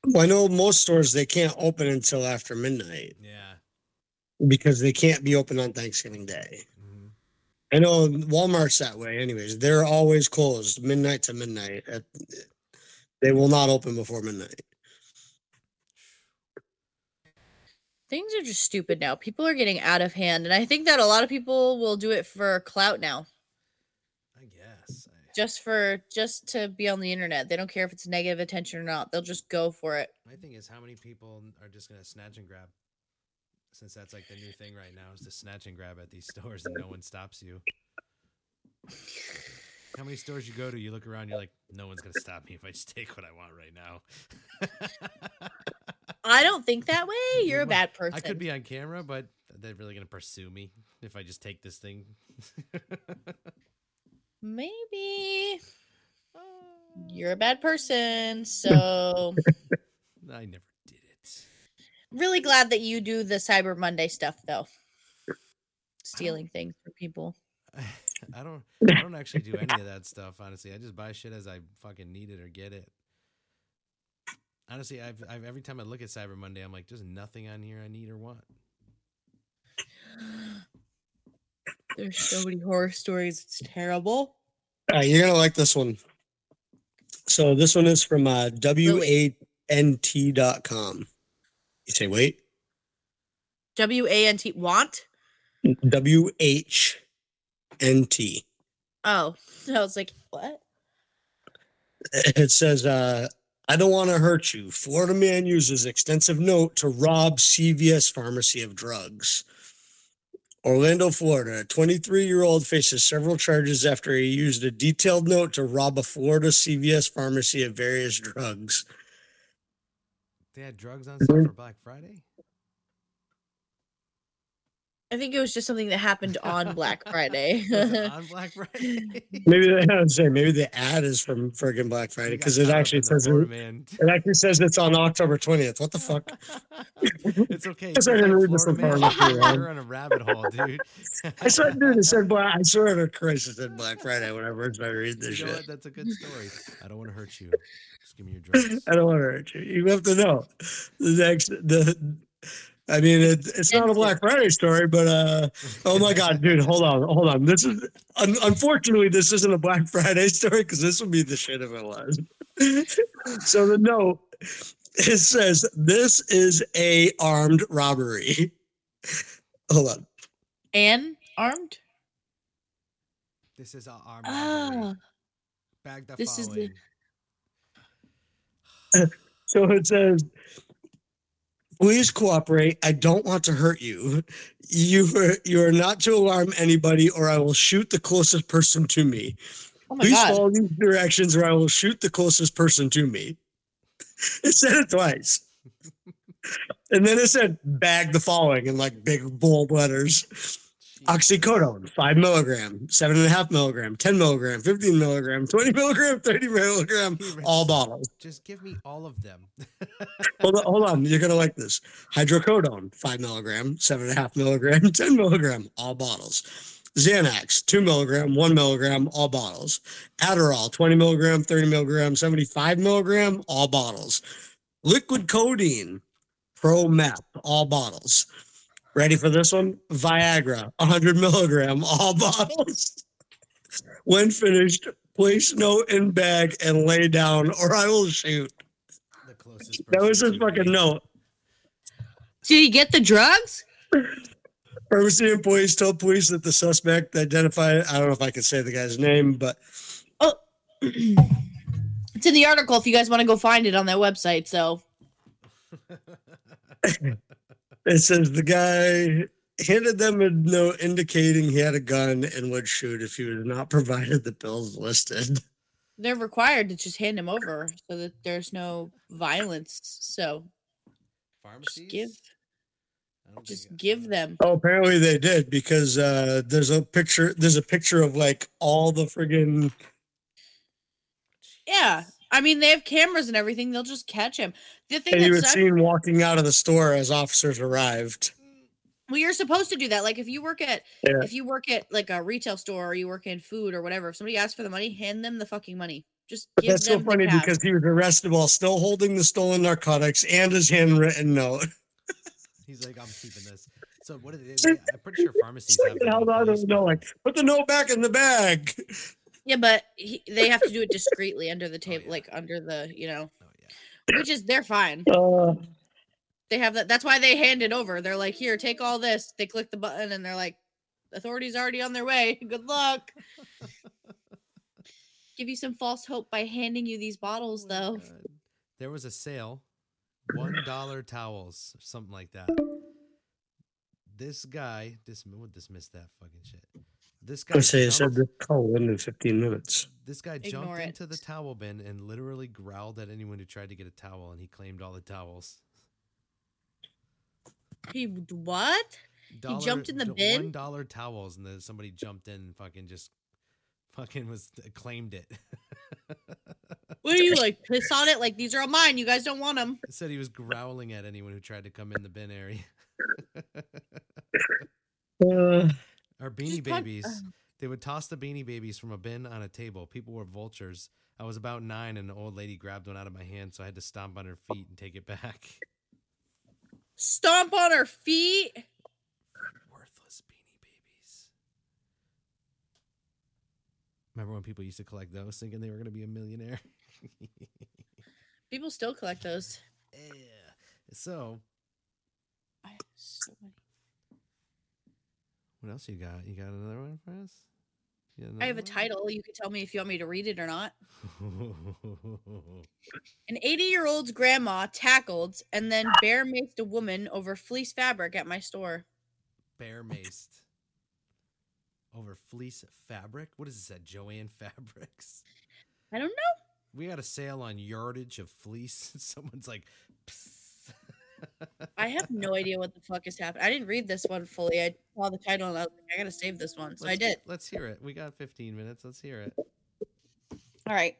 well, I know most stores they can't open until after midnight Yeah. because they can't be open on Thanksgiving Day. Mhm. I know Walmart's that way. Anyways, they're always closed midnight to midnight. At, they will not open before midnight. Things are just stupid now. People are getting out of hand, and I think that a lot of people will do it for clout now, I guess. I, just for just to be on the internet. They don't care if it's negative attention or not. They'll just go for it. my thing is how many people are just gonna snatch and grab. Since that's like the new thing right now is to snatch and grab at these stores and no one stops you. How many stores you go to, you look around, you're like, no one's gonna stop me if I just take what I want right now. I don't think that way. You're a bad person. I could be on camera, but they're really gonna pursue me if I just take this thing. Maybe you're a bad person. So I never did it. really glad that you do the Cyber Monday stuff, though. Stealing things from people. I don't. I don't actually do any of that stuff. Honestly, I just buy shit as I fucking need it or get it. Honestly, I've, I've every time I look at Cyber Monday, I'm like, there's nothing on here I need or want. There's so many horror stories. It's terrible. All right, you're gonna like this one. So this one is from uh, WANT.com. You say wait, W A N T want? W H N T. Oh, I was like, what? It says, uh, "I don't want to hurt you." Florida man uses extensive note to rob CVS pharmacy of drugs. Orlando, Florida. 23 year old faces several charges after he used a detailed note to rob a Florida CVS pharmacy of various drugs. They had drugs on sale for Black Friday. I think it was just something that happened on Black Friday. On Black Friday. Maybe they, I would say maybe the ad is from friggin' Black Friday because it actually in the says it, it actually says it's on October 20th. What the fuck? it's okay. Guess I didn't type read this Florida in man, front of me, You're on a rabbit hole, dude. I swear, dude, it said Black. I swear to Christ, it said Black Friday. Whenever I read this You know shit, what? That's a good story. I don't want to hurt you. Just give me your drugs. I don't want to hurt you. You have to know the next the. I mean, it, it's not a Black Friday story, but uh, oh my God, dude, hold on, hold on. This is un- unfortunately this isn't a Black Friday story because this would be the shit if it was. so the note it says this is a armed robbery. Hold on. and armed? This is our arm. Ah, Bag the this is the- So it says, "Please cooperate. I don't want to hurt you. You are you are not to alarm anybody, or I will shoot the closest person to me. oh Please god. follow these directions, or I will shoot the closest person to me." It said it twice, and then it said, "Bag the following" in like big bold letters. Oxycodone, five milligram, seven and a half milligram, 10 milligram, 15 milligram, 20 milligram, 30 milligram, all bottles. Just give me all of them. Hold on, hold on. You're gonna like this. Hydrocodone, five milligram, seven and a half milligram, 10 milligram, all bottles. Xanax, two milligram, one milligram, all bottles. Adderall, 20 milligram, 30 milligram, 75 milligram, all bottles. Liquid codeine, pro meth, all bottles. Ready for this one? Viagra, 100 milligram, all bottles. When finished, place note in bag and lay down, or I will shoot. the closest. That was person his fucking note. Did he get the drugs? Pharmacy employees told police that the suspect identified, I don't know if I can say the guy's name, but oh, It's in the article if you guys want to go find it on that website. So It says the guy handed them a note indicating he had a gun and would shoot if he was not provided the bills listed. they're required to just hand them over so that there's no violence. So Pharmacies? just give just give them. Oh, apparently they did because uh, there's a picture. There's a picture of like all the friggin' Yeah. I mean, they have cameras and everything. They'll just catch him. The thing and he that was sucks, seen walking out of the store as officers arrived. well, you're supposed to do that. Like if you work at Yeah. if you work at like a retail store or you work in food or whatever, if somebody asks for the money, hand them the fucking money. Just But give that's so them the funny cash. because he was arrested while still holding the stolen narcotics and his handwritten note. He's like, I'm keeping this. So what? Are they, they- I'm pretty sure pharmacies It's have. like, their held on to the note, like, put the note back in the bag. yeah, but he, they have to do it discreetly under the table, yeah. like under the you know, Oh yeah. which is they're fine. Uh, They have that. That's why they hand it over. They're like, here, take all this. They click the button and they're like, authorities already on their way. Good luck. Give you some false hope by handing you these bottles, Oh though. God. There was a sale, one dollar towels, something like that. This guy, dis- we'll dismiss that fucking shit. This guy, I say it said jumped, the call in 15 minutes. this guy Ignore jumped it. into the towel bin and literally growled at anyone who tried to get a towel, and he claimed all the towels. He what? He jumped in the bin? One dollar towels, and then somebody jumped in and fucking just fucking was claimed it. What are you like? Piss on it? Like these are all mine. You guys don't want them. Said he was growling at anyone who tried to come in the bin area. Uh, Our beanie Just babies. They would toss the beanie babies from a bin on a table. People were vultures. I was about nine, and an old lady grabbed one out of my hand, so I had to stomp on her feet and take it back. Stomp on her feet. Worthless beanie babies. Remember when people used to collect those, thinking they were going to be a millionaire? People still collect those. yeah. So, I have so many. What else you got? You got another one for us? I have a title. You can tell me if you want me to read it or not. An 80 year old's grandma tackled and then bear maced a woman over fleece fabric at my store. bear maced over fleece fabric. What is this at Jo-Ann Fabrics? I don't know. We got a sale on yardage of fleece. Someone's like, "Psst." I have no idea what the fuck is happening. I didn't read this one fully. I saw the title and I was like, I gotta save this one. So I Let's- did. Let's hear it. We got 15 minutes. Let's hear it. All right.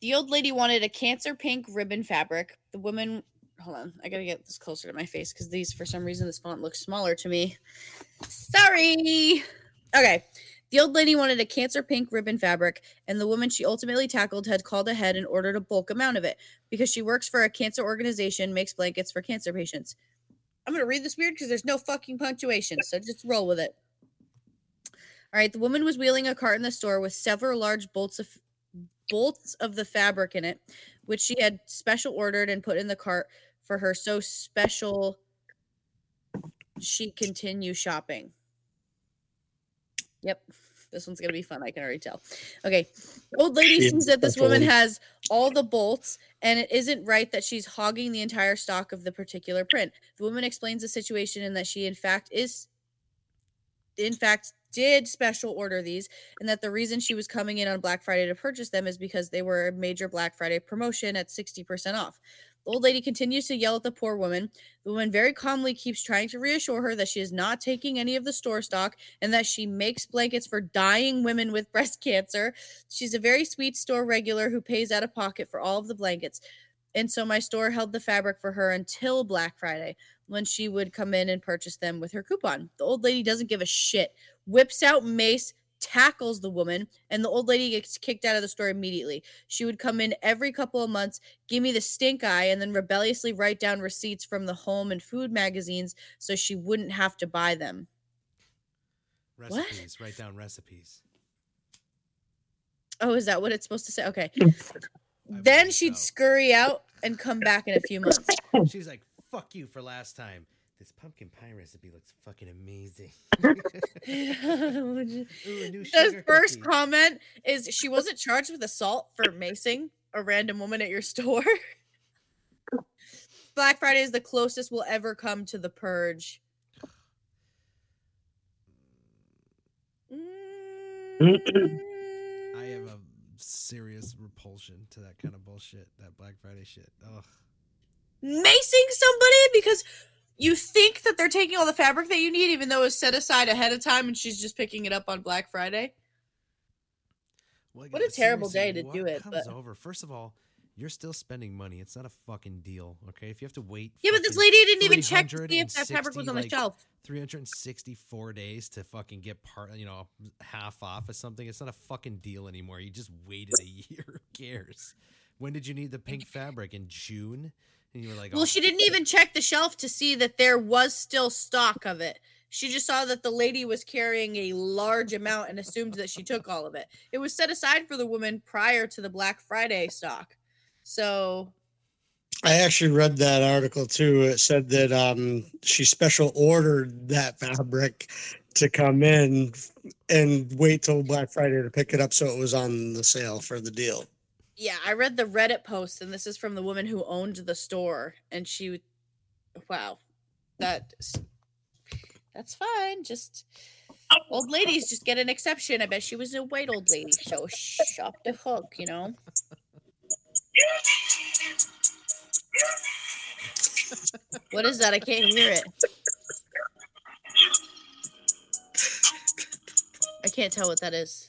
The old lady wanted a cancer pink ribbon fabric. The woman, hold on, I gotta get this closer to my face because these, for some reason, this font looks smaller to me. Sorry. Okay. The old lady wanted a cancer pink ribbon fabric, and the woman she ultimately tackled had called ahead and ordered a bulk amount of it because she works for a cancer organization, makes blankets for cancer patients. I'm gonna read this weird because there's no fucking punctuation, so just roll with it. All right, the woman was wheeling a cart in the store with several large bolts of bolts of the fabric in it, which she had special ordered and put in the cart for her so special she continue shopping. Yep. This one's gonna be fun. I can already tell. Okay. Old lady She sees that this woman one. has all the bolts, and it isn't right that she's hogging the entire stock of the particular print. The woman explains the situation and that she, in fact, is in fact did special order these and that the reason she was coming in on Black Friday to purchase them is because they were a major Black Friday promotion at 60% off. The old lady continues to yell at the poor woman. The woman very calmly keeps trying to reassure her that she is not taking any of the store stock and that she makes blankets for dying women with breast cancer. She's a very sweet store regular who pays out of pocket for all of the blankets. And so my store held the fabric for her until Black Friday when she would come in and purchase them with her coupon. The old lady doesn't give a shit, whips out mace, tackles the woman, and the old lady gets kicked out of the store immediately. She would come in every couple of months, give me the stink eye, and then rebelliously write down receipts from the home and food magazines so she wouldn't have to buy them. What? Recipes. Write down recipes. Oh, is that what it's supposed to say? Okay. Then she'd so. scurry out and come back in a few months. She's like, fuck you for last time. This pumpkin pie recipe looks fucking amazing. Ooh, the first cookie. comment is she wasn't charged with assault for macing. a random woman at your store. Black Friday is the closest we'll ever come to the purge. I have a serious repulsion to that kind of bullshit. That Black Friday shit. Ugh. macing somebody because you think that they're taking all the fabric that you need, even though it's set aside ahead of time, and she's just picking it up on Black Friday. Well, What a terrible day to do it, Comes but- over. First of all, you're still spending money. It's not a fucking deal. Okay, if you have to wait. Yeah, but this lady didn't even check to see if that fabric was on the like, shelf. 364 days to fucking get part, you know, half off or something. It's not a fucking deal anymore. You just waited a year. Who cares? When did you need the pink fabric? In June? And you were like, Well, oh, she didn't even check the shelf to see that there was still stock of it. She just saw that the lady was carrying a large amount and assumed that she took all of it. It was set aside for the woman prior to the Black Friday stock. So, I actually read that article too. It said that um, she special ordered that fabric to come in and wait till Black Friday to pick it up so it was on the sale for the deal. Yeah, I read the Reddit post, and this is from the woman who owned the store. And she, wow, that that's fine. Just old ladies just get an exception. I bet she was a white old lady, so shop the hook, you know. What is that? I can't hear it. I can't tell what that is.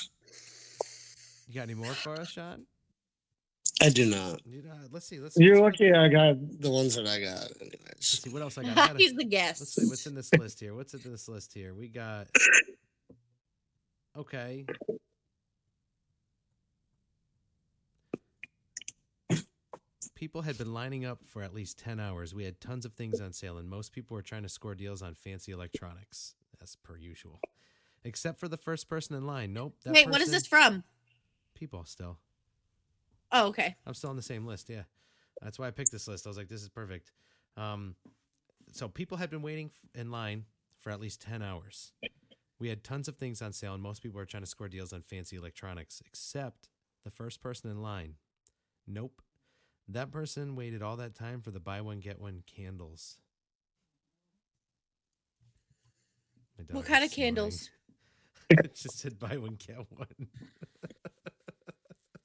You got any more for us, Shawn? I do not. You know, let's see. Let's. see. You're let's- lucky I got the ones that I got, Let's see what else I got. I gotta- He's the guest. let's guest. see what's in this list here. What's in this list here? We got. Okay. People had been lining up for at least 10 hours. We had tons of things on sale, and most people were trying to score deals on fancy electronics, as per usual. Except for the first person in line. Nope. that Wait, what is this from? People still. Oh, okay. I'm still on the same list. Yeah, that's why I picked this list. I was like, this is perfect. Um, so people had been waiting in line for at least ten hours. We had tons of things on sale, and most people were trying to score deals on fancy electronics, except the first person in line. Nope, that person waited all that time for the buy one get one candles. What kind of candles? it just said buy one get one.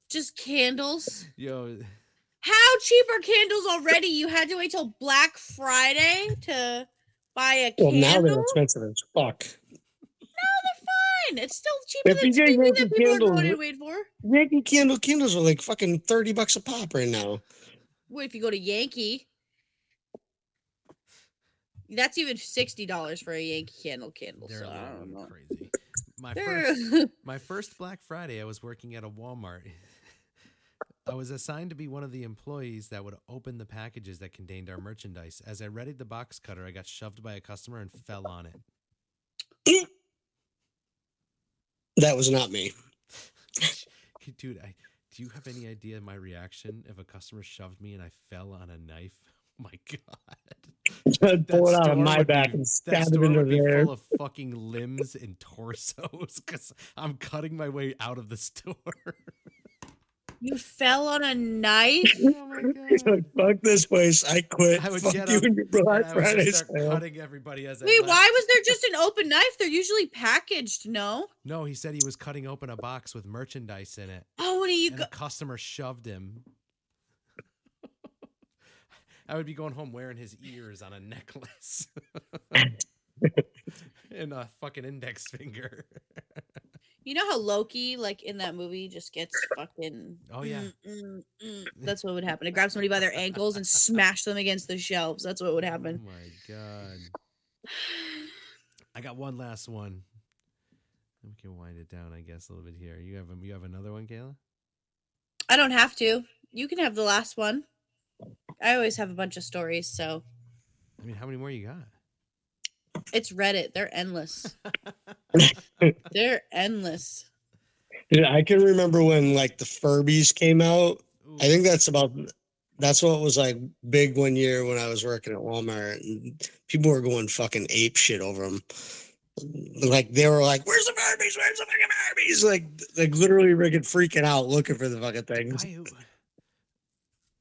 Just candles. Yo, How cheap are candles already? You had to wait till Black Friday to buy a candle. Well, now they're expensive as fuck. No, they're fine, it's still cheaper If than you get speaking that people are Candle, going to you- wait for. Yankee Candle candles are like fucking 30 bucks a pop right now. What if you go to Yankee? That's even sixty dollars for a Yankee Candle candle. they're So a I don't know. crazy. My first My first Black Friday, I was working at a Walmart. I was assigned to be one of the employees that would open the packages that contained our merchandise. As I readied the box cutter, I got shoved by a customer and fell on it. That was not me. Dude, I, do you have any idea my reaction if a customer shoved me and I fell on a knife? Oh my god. Pull it out of my back be- and stab store into would be full of fucking limbs and torsos because I'm cutting my way out of the store. You fell on a knife. oh my god. like, fuck this place. I quit. I would Fuck get you up and your Black I would Friday start sale. cutting everybody as I Wait, left. why was there just an open knife? They're usually packaged. No. No, he said he was cutting open a box with merchandise in it, Oh, what do you and go? a customer shoved him. I would be going home wearing his ears on a necklace and a fucking index finger. You know how Loki, like in that movie, just gets fucking. Oh, yeah. mm, mm, mm. That's what would happen. To grab somebody by their ankles and smash them against the shelves. That's what would happen. Oh my god! I got one last one. We can wind it down, I guess, a little bit here. You have a, you have another one, Kayla? I don't have to. You can have the last one. I always have a bunch of stories, so I mean, how many more you got? It's Reddit. They're endless. They're endless. Dude, I can remember when like the Furbies came out. Ooh, I think that's about that's what was like big one year when I was working at Walmart and people were going fucking ape shit over them. Like they were like, "Where's the Furbies? Where's the fucking Furbies?" Like, like literally freaking freaking out looking for the fucking things. guy who,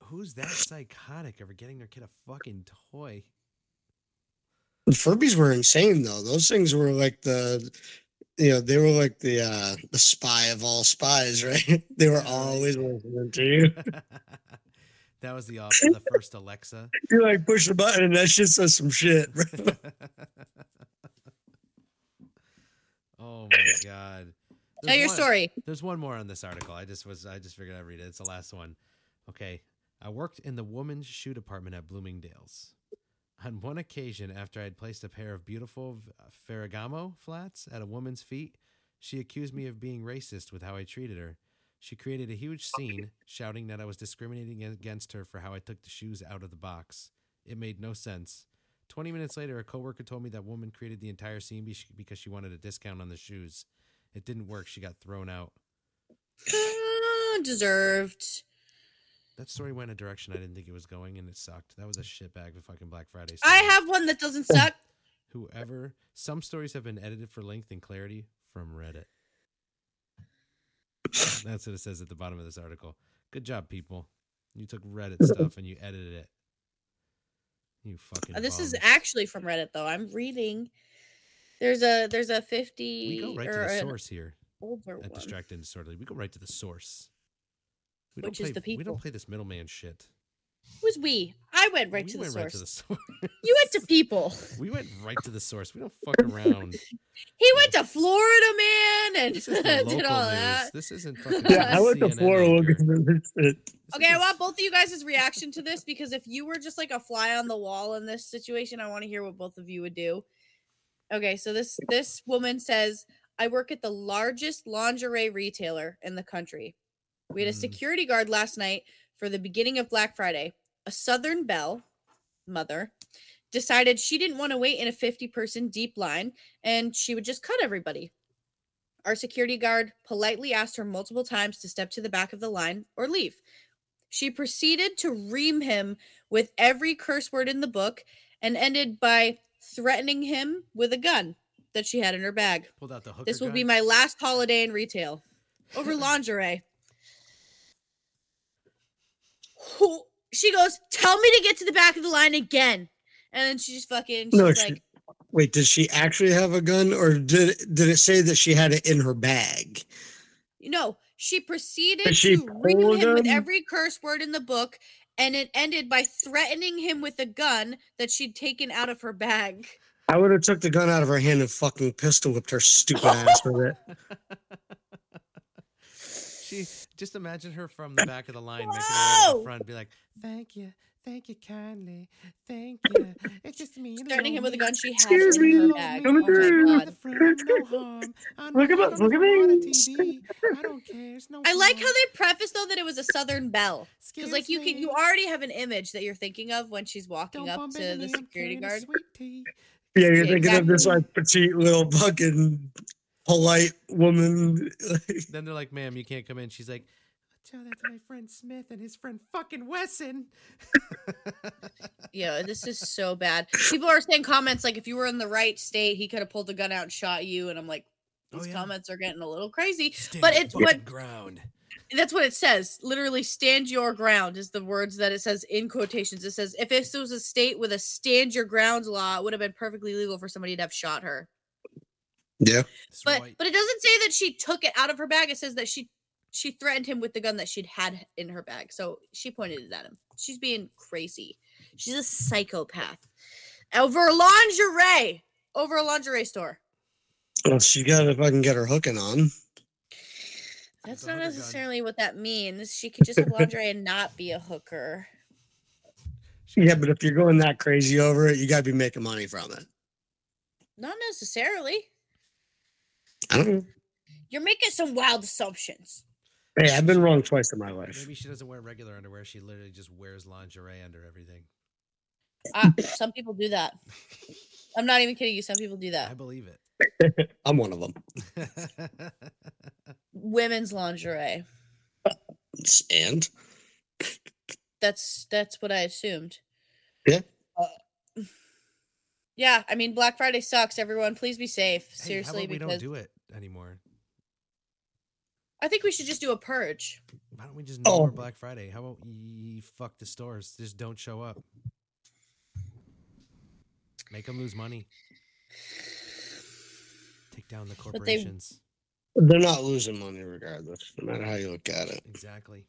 who's that psychotic ever getting their kid a fucking toy? The Furbies were insane though. Those things were like the, you know, they were like the uh the spy of all spies, right? They were always right. listening to you. that was the off the first Alexa. You like push the button and that shit says some shit. bro. oh my god. Tell your one- story. There's one more on this article. I just was I just figured I'd read it. It's the last one. Okay. I worked in the woman's shoe department at Bloomingdale's. On one occasion, after I had placed a pair of beautiful V- Ferragamo flats at a woman's feet, she accused me of being racist with how I treated her. She created a huge scene, shouting that I was discriminating against her for how I took the shoes out of the box. It made no sense. 20 minutes later, a coworker told me that woman created the entire scene because she wanted a discount on the shoes. It didn't work. She got thrown out. Uh, deserved. That story went a direction I didn't think it was going, and it sucked. That was a shitbag of fucking Black Friday. I have one that doesn't suck. whoever. Some stories have been edited for length and clarity from Reddit. That's what it says at the bottom of this article. Good job, people. You took Reddit stuff and you edited it. You fucking. Uh, this is actually from Reddit though. I'm reading. There's a there's a 50 We go right to the source here older at one. Distracted and Disorderly. We go right to the source. We Which don't is play, the We don't play this middleman shit. Who's we? I went right we to the went source. right to the source. You went to people. we went right to the source. We don't fuck around. He went to Florida, man, and This is the did all news. that. This isn't fucking. yeah, I went to CNN Florida anchor. looking for this shit. This Okay, I want both of you guys' reaction to this because if you were just like a fly on the wall in this situation, I want to hear what both of you would do. Okay, so this this woman says, "I work at the largest lingerie retailer in the country. We had a Mm. security guard last night for the beginning of Black Friday. A Southern Belle mother decided she didn't want to wait in a 50 person deep line and she would just cut everybody. Our security guard politely asked her multiple times to step to the back of the line or leave. She proceeded to ream him with every curse word in the book and ended by threatening him with a gun that she had in her bag. Pulled out the hooker This will be my last holiday in retail over lingerie. Who- She goes, Tell me to get to the back of the line again. And then she just fucking, she's No, like, she- Wait, did she actually have a gun, or did it, did it say that she had it in her bag? No, she proceeded she to ream pull him with every curse word in the book, and it ended by threatening him with a gun that she'd taken out of her bag. I would have took the gun out of her hand and fucking pistol whipped her stupid ass with it. she just imagine her from the back of the line making her way to Whoa! the front, be like, "Thank you, thank you kindly, thank you. It's just me." and Threatening him with a gun she had Excuse in me, her Love bag. me, Come Oh through. my god. the no harm. I know Look at you my- don't look at me. TV. I don't care. It's no I like how they preface though that it was a Southern Belle. Because like you Excuse can you already have an image that you're thinking of when she's walking don't up to the me, security guard. Yeah, you're Yeah, thinking of this like petite little fucking polite woman. Then they're like, "Ma'am, you can't come in." She's like, "Tell that to my friend Smith and his friend fucking Wesson." Yeah, this is so bad. People are saying comments like if you were in the right state, he could have pulled the gun out and shot you. And I'm like, Oh, these yeah. comments are getting a little crazy. Stand But it's what- ground. That's what it says. Literally, stand your ground is the words that it says in quotations. It says if this was a state with a stand your grounds law, it would have been perfectly legal for somebody to have shot her. Yeah. That's But right. but it doesn't say that she took it out of her bag. It says that she she threatened him with the gun that she'd had in her bag. So she pointed it at him. She's being crazy. She's a psychopath. Over lingerie. Over a lingerie store. Well, she got if I can get her hooking on. That's not hooker gun. necessarily what that means. She could just have lingerie and not be a hooker. Yeah, but if you're going that crazy over it, you got to be making money from it. Not necessarily. I don't know. You're making some wild assumptions. Hey, I've been wrong twice in my life. Maybe she doesn't wear regular underwear. She literally just wears lingerie under everything. Uh, some people do that. I'm not even kidding you. Some people do that. I believe it. I'm one of them. Women's lingerie. And That's that's what I assumed. Yeah. Uh, yeah, I mean Black Friday sucks. Everyone, please be safe. Hey, how Seriously, about we don't do it anymore? I think we should just do a purge. Why don't we just no Oh. more Black Friday? How about you fuck the stores? Just don't show up. Make them lose money. Take down the corporations. they're not losing money regardless, no matter how you look at it. Exactly.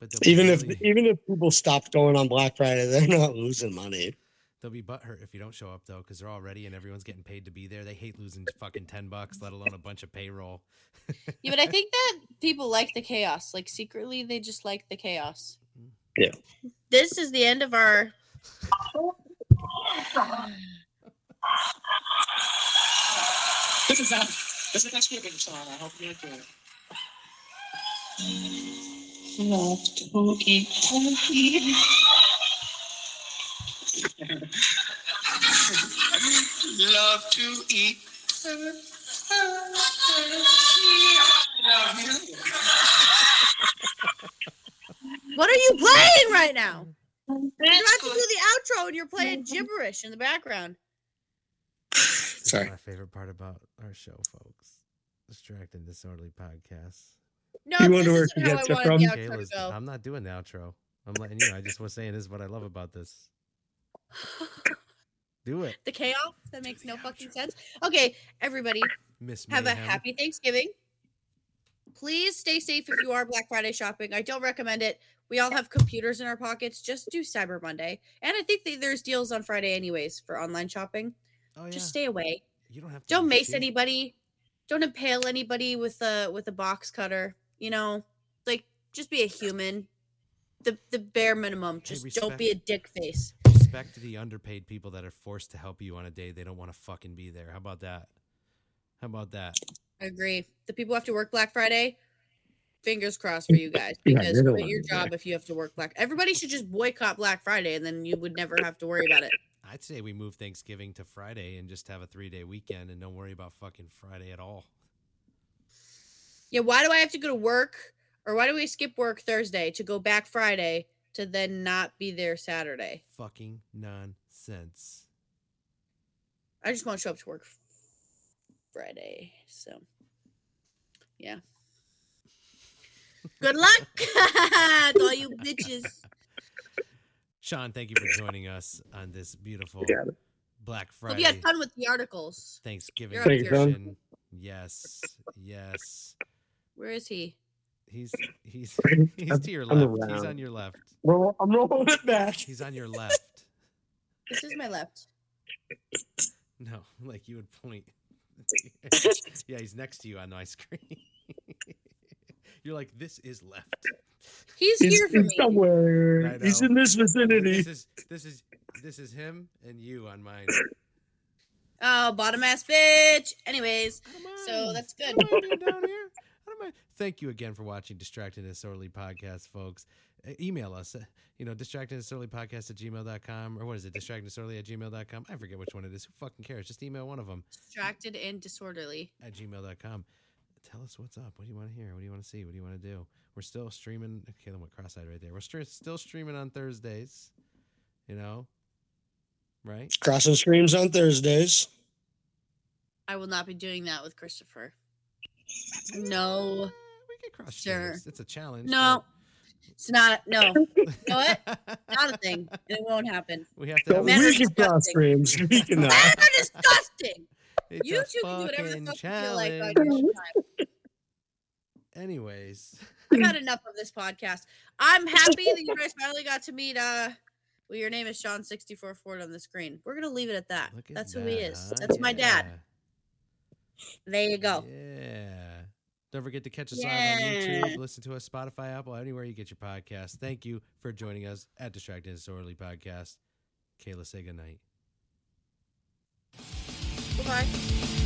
But they'll Even if even if people stopped going on Black Friday, they're not losing money. They'll be butthurt if you don't show up though, because they're all ready and everyone's getting paid to be there. They hate losing fucking ten bucks, let alone a bunch of payroll. Yeah, but I think that people like the chaos. Like secretly, they just like the chaos. Yeah. This is the end of our. This is a this is a Thanksgiving song. I hope you enjoy it. Love to eat turkey. Love to eat turkey. I love you. What are you playing right now? You're about to do the outro and you're playing gibberish in the background. This Sorry. is my favorite part about our show, folks. Distracting Disorderly Podcast. No, You this wonder where isn't she how I gets it wanted from? the outro Kayla's, to go. I'm not doing the outro. I'm letting you. know. I just was saying this is what I love about this. Do it, the chaos that makes the no fucking sense. Okay, everybody, Miss. have a happy Thanksgiving. Please stay safe if you are Black Friday shopping. I don't recommend it. We all have computers in our pockets. Just do Cyber Monday. And I think that there's deals on Friday anyways for online shopping. Oh yeah. Just stay away. you don't have to. Don't mace cheap. anybody. Don't impale anybody with a with a box cutter. You know, like just be a human. The the bare minimum. Hey, Just don't be a dick face. Respect to the underpaid people that are forced to help you on a day they don't want to fucking be there. How about that? How about that? I agree. The people who have to work Black Friday. Fingers crossed for you guys because you're quit your who's back. job if you have to work Black. Everybody should just boycott Black Friday and then you would never have to worry about it. I'd say we move Thanksgiving to Friday and just have a three day weekend and don't worry about fucking Friday at all. Yeah, why do I have to go to work or why do we skip work Thursday to go back Friday to then not be there Saturday? Fucking nonsense. I just want to show up to work Friday. So, yeah. Good luck to all you bitches. Shawn, thank you for joining us on this beautiful Got it. Black Hope Friday you had fun with the articles. Thanksgiving You're up Thanks, Shawn. edition. Yes, yes. Where is he? He's he's Right he's up to your on the left. He's on your left. Roll, I'm rolling it back. He's on your left. This is my left. No, like you would point. yeah, he's next to you on my screen. You're like, this is left. He's, He's, here for he's me. somewhere. He's in this vicinity. This vicinity. is this is this is him and you on mine. Oh, bottom ass bitch. Anyways, I don't So mind. that's I good. Don't mind being down here. I don't mind. Thank you again for watching Distracting Disorderly Podcast, folks. Uh, email us, uh, you know, distracting disorderly podcast at gmail.com or what is it, distracting disorderly at gmail.com. I forget which one it is. Who fucking cares? Just email one of them distracted and disorderly. at gmail.com. Tell us what's up. What do you want to hear? What do you want to see? What do you want to do? We're still streaming. Caleb went cross eyed right there. We're str- still streaming on Thursdays, you know, right? Crossing streams on Thursdays. I will not be doing that with Christofer. No, we can cross Sure. streams. It's a challenge. No. it's not. No, but- know what? not a thing. It won't happen. we have to So have Men are we can cross disgusting. streams. We can Men are disgusting. It's you two can do whatever the fucking fuck you feel like on your time. Anyways, I've had enough of this podcast. I'm happy that you guys finally got to meet. Uh, well, your name is Shawn sixty four Ford on the screen. We're gonna leave it at that. look at That's who he that, is. huh? That's my dad. Yeah. There you go. Yeah. Don't forget to catch us live on YouTube. Listen to us Spotify, Apple, anywhere you get your podcast. Thank you for joining us at Distracted and Disorderly Podcast. Kayla, say goodnight. Goodbye.